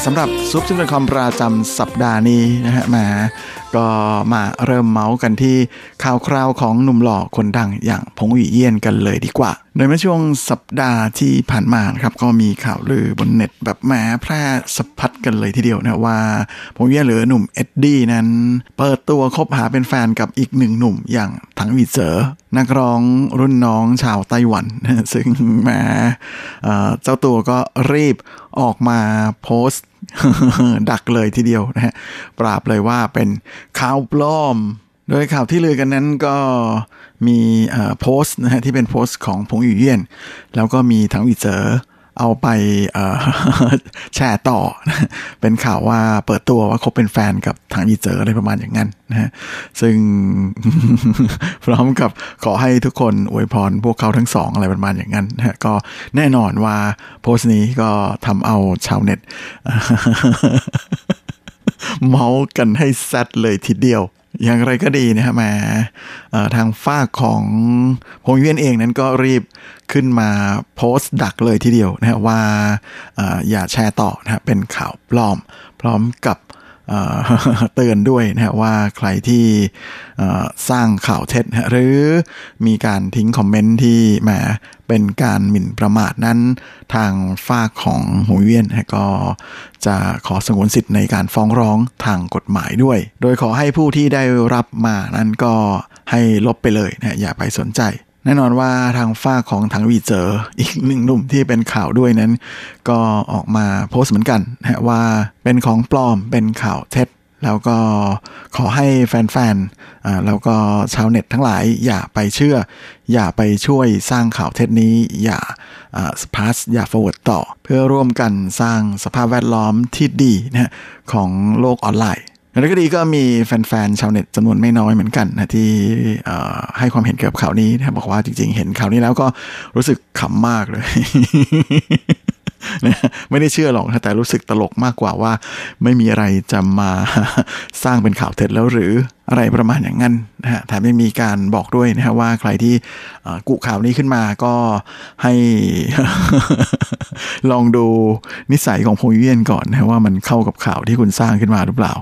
สำหรับซุปซิปดอทคอมประจำสัปดาห์นี้นะฮะมาก็มาเริ่มเมาส์กันที่ข่าวคราวของหนุ่มหล่อคนดังอย่างพงหวีเยี่ยนกันเลยดีกว่า โดยเมื่อช่วงสัปดาห์ที่ผ่านมานครับก็มีข่าวลือบนเน็ตแบบแหมแพร่สะพัดกันเลยทีเดียวนะว่าพงหวีเยี่ยนหรือหนุ่มเอ็ดดี้นั้น เปิดตัวคบหาเป็นแฟนกับอีกหนึ่งหนุ่มอย่างถังวีเจอนักร้องรุ่นน้องชาวไต้หวัน ซึ่งแหมเอ่เจ้าตัวก็รีบออกมาโพสต์ ดักเลยทีเดียวนะฮะปราบเลยว่าเป็นข่าวปลอม โดยข่าวที่ลือกันนั้นก็มีเอ่อโพสต์นะฮะที่เป็นโพสต์ของพงอยู่เยี่ยน แล้วก็มีทั้งวิเจอ เอาไปแชร์ต่อ เป็นข่าวว่าเปิดตัวว่าคบเป็นแฟนกับทางอีเจออะไรประมาณอย่างนั้นนะฮะซึ่งพร้อมกับขอให้ทุกคนอวยพรพวกเขาทั้งสองอะไรประมาณอย่างนั้นนะฮะก็แน่นอนว่าโพสต์นี้ก็ทำเอาชาวเน็ตเมาส์กันให้แซดเลยทีเดียว อย่างไรก็ดีนะฮะแมาทางฝ้าของพงเวียนเองนั้นก็รีบขึ้นมาโพสต์ดักเลยทีเดียวนะฮะว่าเอ่ออย่าแชร์ต่อนะฮะเป็นข่าวปลอม พร้อมกับ เตือนด้วยนะว่าใครที่สร้างข่าวเท็จหรือมีการทิ้งคอมเมนต์ที่แหมเป็นการหมิ่นประมาทนั้นทางฝากของหงเวียนก็จะขอสงวนสิทธิ์ในการฟ้องร้องทางกฎหมายด้วย โดยขอให้ผู้ที่ได้รับมานั้นก็ให้ลบไปเลยนะอย่าไปสนใจ แน่นอนว่าทางฝ้าของทางวีเจออีกหนึ่งหนุ่มที่เป็นข่าวด้วยนั้น ก็ออกมาโพสต์เหมือนกันนะว่าเป็นของปลอมเป็นข่าวเท็จ แล้วก็ขอให้แฟนๆแล้วก็ชาวเน็ตทั้งหลายอย่าไปเชื่อ อย่าไปช่วยสร้างข่าวเท็จนี้ อย่าสปาสอย่า forward ต่อ เพื่อร่วมกันสร้างสภาพแวดล้อมที่ดีนะฮะของโลกออนไลน์ แล้วก็ดีก็มีแฟนๆชาวเน็ตจำนวนไม่น้อยเหมือนกันนะที่ให้ความเห็นเกี่ยวกับข่าวนี้นะบอกว่าจริงๆ เห็นข่าวนี้แล้วก็รู้สึกขำมากเลยนะไม่ได้เชื่อหรอกนะแต่รู้สึกตลกมากกว่าว่า ไม่มีอะไรจะมาสร้างเป็นข่าวเท็จแล้วหรืออะไรประมาณอย่างนั้นนะฮะแถมยังมีการบอกด้วยนะฮะว่าใครที่กุข่าวนี้ขึ้นมาก็ให้ ลองดูนิสัยของพงเวียนก่อนนะว่ามันเข้ากับข่าวที่คุณสร้างขึ้นมาหรือเปล่า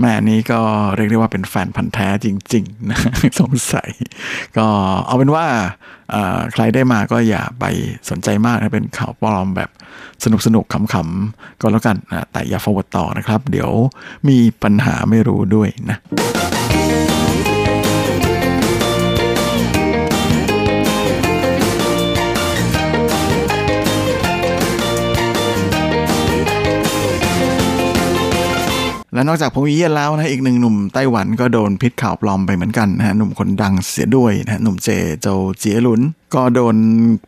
แม่นี้ก็เรียกได้ว่าเป็นแฟนพันธ์แท้จริงๆนะสงสัย ก็เอาเป็นว่าใครได้มาก็อย่าไปสนใจมากนะเป็นข่าวปลอมแบบสนุกสนุกๆขำๆก็แล้วกันนะแต่อย่า forward ต่อนะครับ เดี๋ยวมีปัญหาไม่รู้ด้วยนะ และนอกจากพงวิเยียนแล้วนะอีกหนึ่งหนุ่มไต้หวันก็โดนพิษข่าวปลอมไปเหมือนกันนะฮะหนุ่มคนดังเสียด้วยนะฮะหนุ่มเจเจเจียหลุน ก็โดน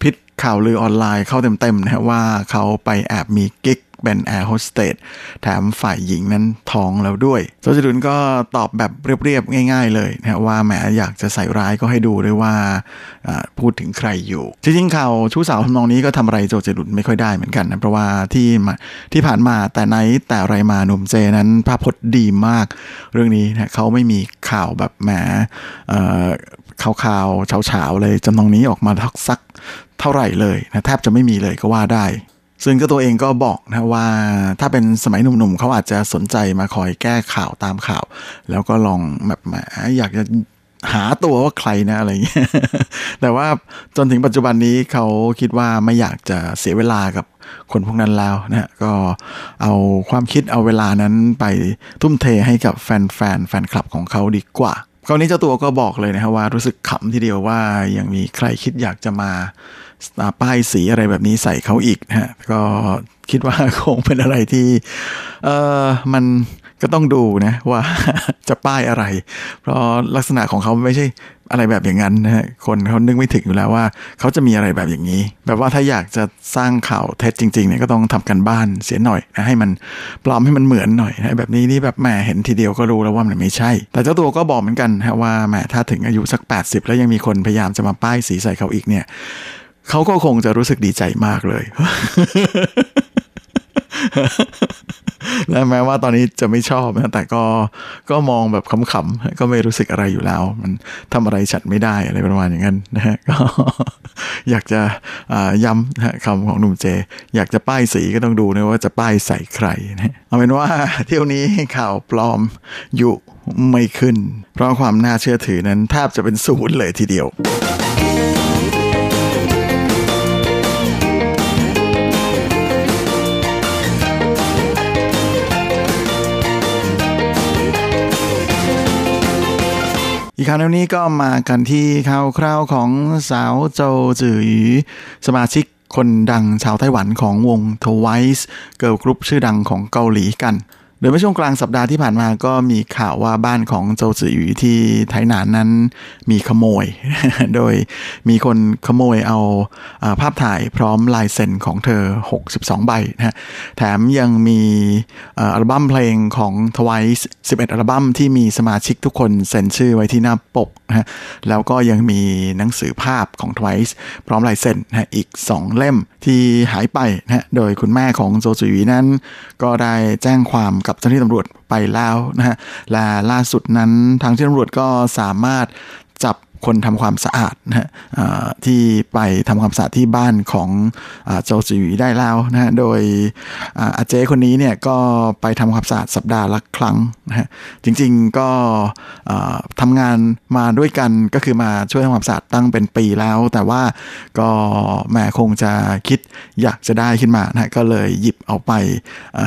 พิษข่าวลือออนไลน์เข้าเต็มๆนะฮะว่าเขาไปแอบมีกิ๊ก เป็นแอร์โฮสเตสแถมฝ่ายหญิงนั้นท้องแล้วด้วยโจจิรุนก็ตอบแบบเรียบๆ ง่าย ๆ เลยนะว่าแหมอยากจะใส่ร้ายก็ให้ดูด้วยว่าพูดถึงใครอยู่ จริงๆข่าวชู้สาวทำนองนี้ก็ทำอะไรโจจิรุนไม่ค่อยได้เหมือนกันนะเพราะว่าที่มาที่ผ่านมาแต่ไหนแต่ไรมาหนุ่มเจนั้นภาพพจน์ดีมาก เรื่องนี้นะเขาไม่มีข่าวแบบแหมข่าวๆเฉาๆเลยจำนองนี้ออกมาทักซักเท่าไหร่เลยนะแทบจะไม่มีเลยก็ว่าได้ ซึ่งก็ตัวเองก็บอกนะว่าถ้าเป็นสมัยหนุ่มๆเขาอาจจะสนใจมาคอยแก้ข่าวตามข่าว แล้วก็ลองแบบแหมอยากจะหาตัวว่าใครนะอะไรอย่างเงี้ย แต่ว่าจนถึงปัจจุบันนี้เขาคิดว่าไม่อยากจะเสียเวลากับคนพวกนั้นแล้วนะก็เอาความคิดเอาเวลานั้นไปทุ่มเทให้กับแฟนๆแฟนคลับของเขาดีกว่า คราวนี้เจ้าตัวก็บอกเลยนะฮะว่ารู้สึกขำทีเดียวว่ายังมีใครคิดอยากจะมา ป้ายสีอะไรแบบนี้ใส่เขาอีกนะฮะก็คิดว่าคงเป็นอะไรที่เออมันก็ต้องดูนะว่าจะป้ายอะไร เพราะลักษณะของเขาไม่ใช่อะไรแบบอย่างนั้นนะฮะคนเขานึกไม่ถึงอยู่แล้วว่า เขาจะมีอะไรแบบอย่างนี้ แบบว่าถ้าอยากจะสร้างข่าวเท็จจริงๆเนี่ยก็ต้องทำกันบ้านเสียหน่อยนะให้มันปลอมให้มันเหมือนหน่อยนะแบบนี้นี่แบบแหมเห็นทีเดียวก็รู้แล้วว่ามันไม่ใช่ แต่เจ้าตัวก็บอกเหมือนกันฮะว่าแหมถ้าถึงอายุสัก 80 แล้วยังมีคนพยายามจะมาป้ายสีใส่เขาอีกเนี่ย เขาก็คงจะรู้สึกดีใจมากเลยและแม้ว่าตอนนี้จะไม่ชอบนะแต่ก็ก็มองแบบขำๆก็ไม่รู้สึกอะไรอยู่แล้ว มันทำอะไรฉันไม่ได้อะไรประมาณอย่างนั้นนะฮะก็อยากจะย้ำคำของหนุ่มเจ อยากจะป้ายสีก็ต้องดูนะว่าจะป้ายใส่ใครนะเอาเป็นว่าเที่ยวนี้ข่าวปลอมอยู่ไม่ขึ้น เพราะความน่าเชื่อถือนั้นแทบจะเป็นศูนย์เลยทีเดียว อีกคราวนี้ก็มากันที่ข่าวคราวของสาวโจจือหยีสมาชิกคนดังชาวไต้หวันของวง Twice เกิร์ลกรุ๊ปชื่อดังของเกาหลีกัน โดยเมื่อช่วงกลางสัปดาห์ที่ผ่านมาก็มีข่าวว่าบ้านของโจจือหยีที่ไทหนานนั้นมีขโมย โดยมีคนขโมยเอาอภาพถ่ายพร้อมลายเซ็นของเธอ 62 ใบนะฮะแถมยังมีอัลบั้มเพลงของ Twice 11 อัลบั้มที่มีสมาชิกทุกคนเซ็นชื่อไว้ที่หน้าปกนะฮะแล้วก็ยังมีหนังสือภาพของ Twice พร้อมลายเซ็นนะอีก 2 เล่มที่หายไปนะโดยคุณแม่ของโจจุยนั้นก็ได้แจ้งความกับเจ้าหน้าที่ตำรวจไปแล้วนะฮะและล่าสุดนั้นทางเจ้าหน้าที่ตำรวจก็สามารถจับ คนทำความสะอาดนะฮะที่ไปทำความสะอาดที่บ้านของโจจิวีได้แล้วนะฮะโดยอาเจคนนี้เนี่ยก็ไปทำความสะอาดสัปดาห์ละครั้งนะฮะจริงๆก็อ่าทำงานมาด้วยกันก็คือมาช่วยทำความสะอาดตั้งเป็นปีแล้ว แต่ว่าก็แหมคงจะคิดอยากจะได้ขึ้นมานะก็เลยหยิบเอาไปอ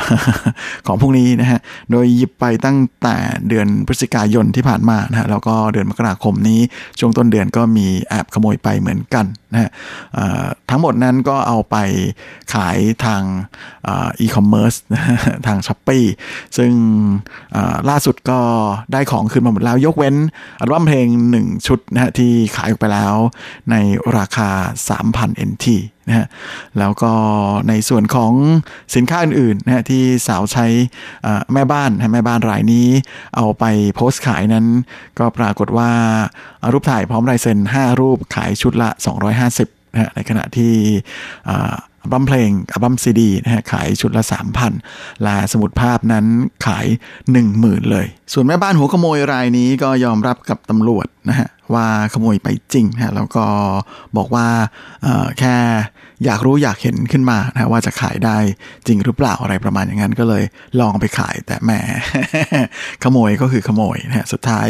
ของพวกนี้นะฮะโดยหยิบไปตั้งแต่เดือนพฤศจิกายนที่ผ่านมานะฮะแล้วก็เดือนมกราคมนี้ชวงต้นเดือนก็มีแอบขโมยไปเหมือนกันนะฮะทั้งหมดนั้นก็เอาไปขายทางอีคอมเมิร์ซทางช้อปปีซึ่งล่าสุดก็ได้ของคืนมาหมดแล้ว ยกเว้นอัลบั้มเพลง 1 ชุดนะฮะที่ขายออกไปแล้วในราคา 3,000 NT นะฮะแล้วก็ในส่วนของสินค้าอื่นๆนะฮะที่สาวใช้แม่บ้านแม่บ้านรายนี้เอาไปโพสต์ขายนั้น ก็ปรากฏว่ารูปถ่ายพร้อมลายเซ็น5 รูปขายชุดละ 250นะฮะในขณะที่ อัลบั้มเพลงอัลบั้มซีดีนะฮะขายชุดละ 3,000ละสมุดภาพนั้นขาย 10,000 เลย ส่วนแม่บ้านหัวขโมยรายนี้ก็ยอมรับกับตำรวจนะฮะว่าขโมยไปจริงนะฮะแล้วก็บอกว่าเออแค่อยากรู้อยากเห็นขึ้นมานะว่าจะขายได้จริงหรือเปล่าอะไรประมาณอย่างนั้นก็เลยลองไปขายแต่แหมขโมยก็คือขโมยนะฮะสุดท้าย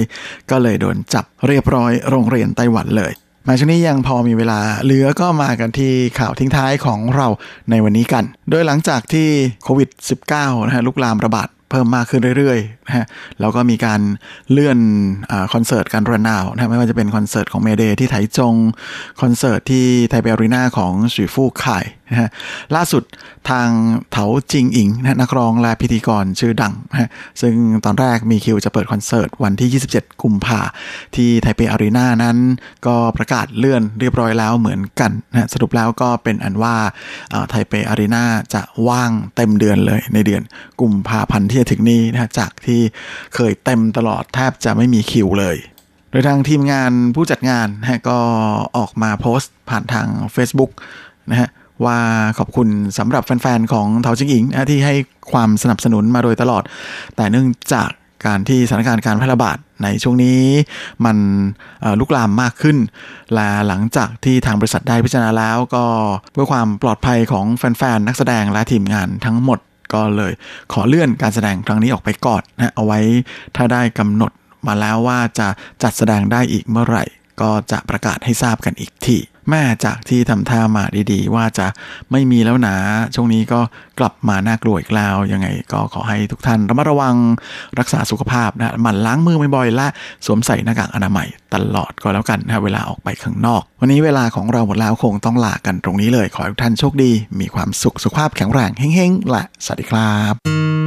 ก็เลยโดนจับเรียบร้อยโรงเรียนไต้หวันเลย มาช่วงนี้ยังพอมีเวลาเหลือก็มากันที่ข่าวทิ้งท้ายของเราในวันนี้กัน โดยหลังจากที่โควิด -19 นะฮะลุกลามระบาดเพิ่มมากขึ้นเรื่อยๆนะฮะแล้วก็มีการเลื่อนอคอนเสิร์ตการรันนาวนะไม่ว่าจะเป็นคอนเสิร์ตของเมเดที่ไถจง คอนเสิร์ตที่ไทเปอารีนาของสีฟู่ข่ายนะฮะล่าสุด ทางเถาจิงอิงนะนักร้องและพิธีกรชื่อดังนะซึ่งตอนแรกมีคิวจะเปิดคอนเสิร์ตวันที่ 27 กุมภาที่ไทเปอารีนานั้นก็ประกาศเลื่อนเรียบร้อยแล้วเหมือนกันนะสรุปแล้วก็เป็นอันว่าไทเปอารีนาจะว่างเต็มเดือนเลยในเดือนกุมภาพันธ์ที่จะถึงนี้นะจากที่เคยเต็มตลอดแทบจะไม่มีคิวเลยโดยทางทีมงานผู้จัดงานนะก็ออกมาโพสต์ผ่านทาง Facebook นะฮะ ว่าขอบคุณสำหรับแฟนๆ ของเทาจิงอิงนะที่ให้ความสนับสนุนมาโดยตลอด แต่เนื่องจากการที่สถานการณ์การแพร่ระบาดในช่วงนี้มันลุกลามมากขึ้น และหลังจากที่ทางบริษัทได้พิจารณาแล้วก็เพื่อความปลอดภัยของแฟนๆ นักแสดงและทีมงานทั้งหมดก็เลยขอเลื่อนการแสดงครั้งนี้ออกไปก่อนนะเอาไว้ถ้าได้กำหนดมาแล้วว่าจะจัดแสดงได้อีกเมื่อไหร่ ก็จะประกาศให้ทราบกันอีกที แม่จากที่ทำท่ามาดีๆ ว่าจะไม่มีแล้วนะช่วงนี้ก็กลับมาน่ากลัวอีกแล้ว ยังไงก็ขอให้ทุกท่านระมัดระวังรักษาสุขภาพนะหมั่นล้างมือบ่อยๆและสวมใส่หน้ากากอนามัยตลอดก็แล้วกันนะเวลาออกไปข้างนอก วันนี้เวลาของเราหมดแล้วคงต้องลากันตรงนี้เลย ขอให้ทุกท่านโชคดี มีความสุขสุขภาพแข็งแรงเฮ้งๆและสวัสดีครับ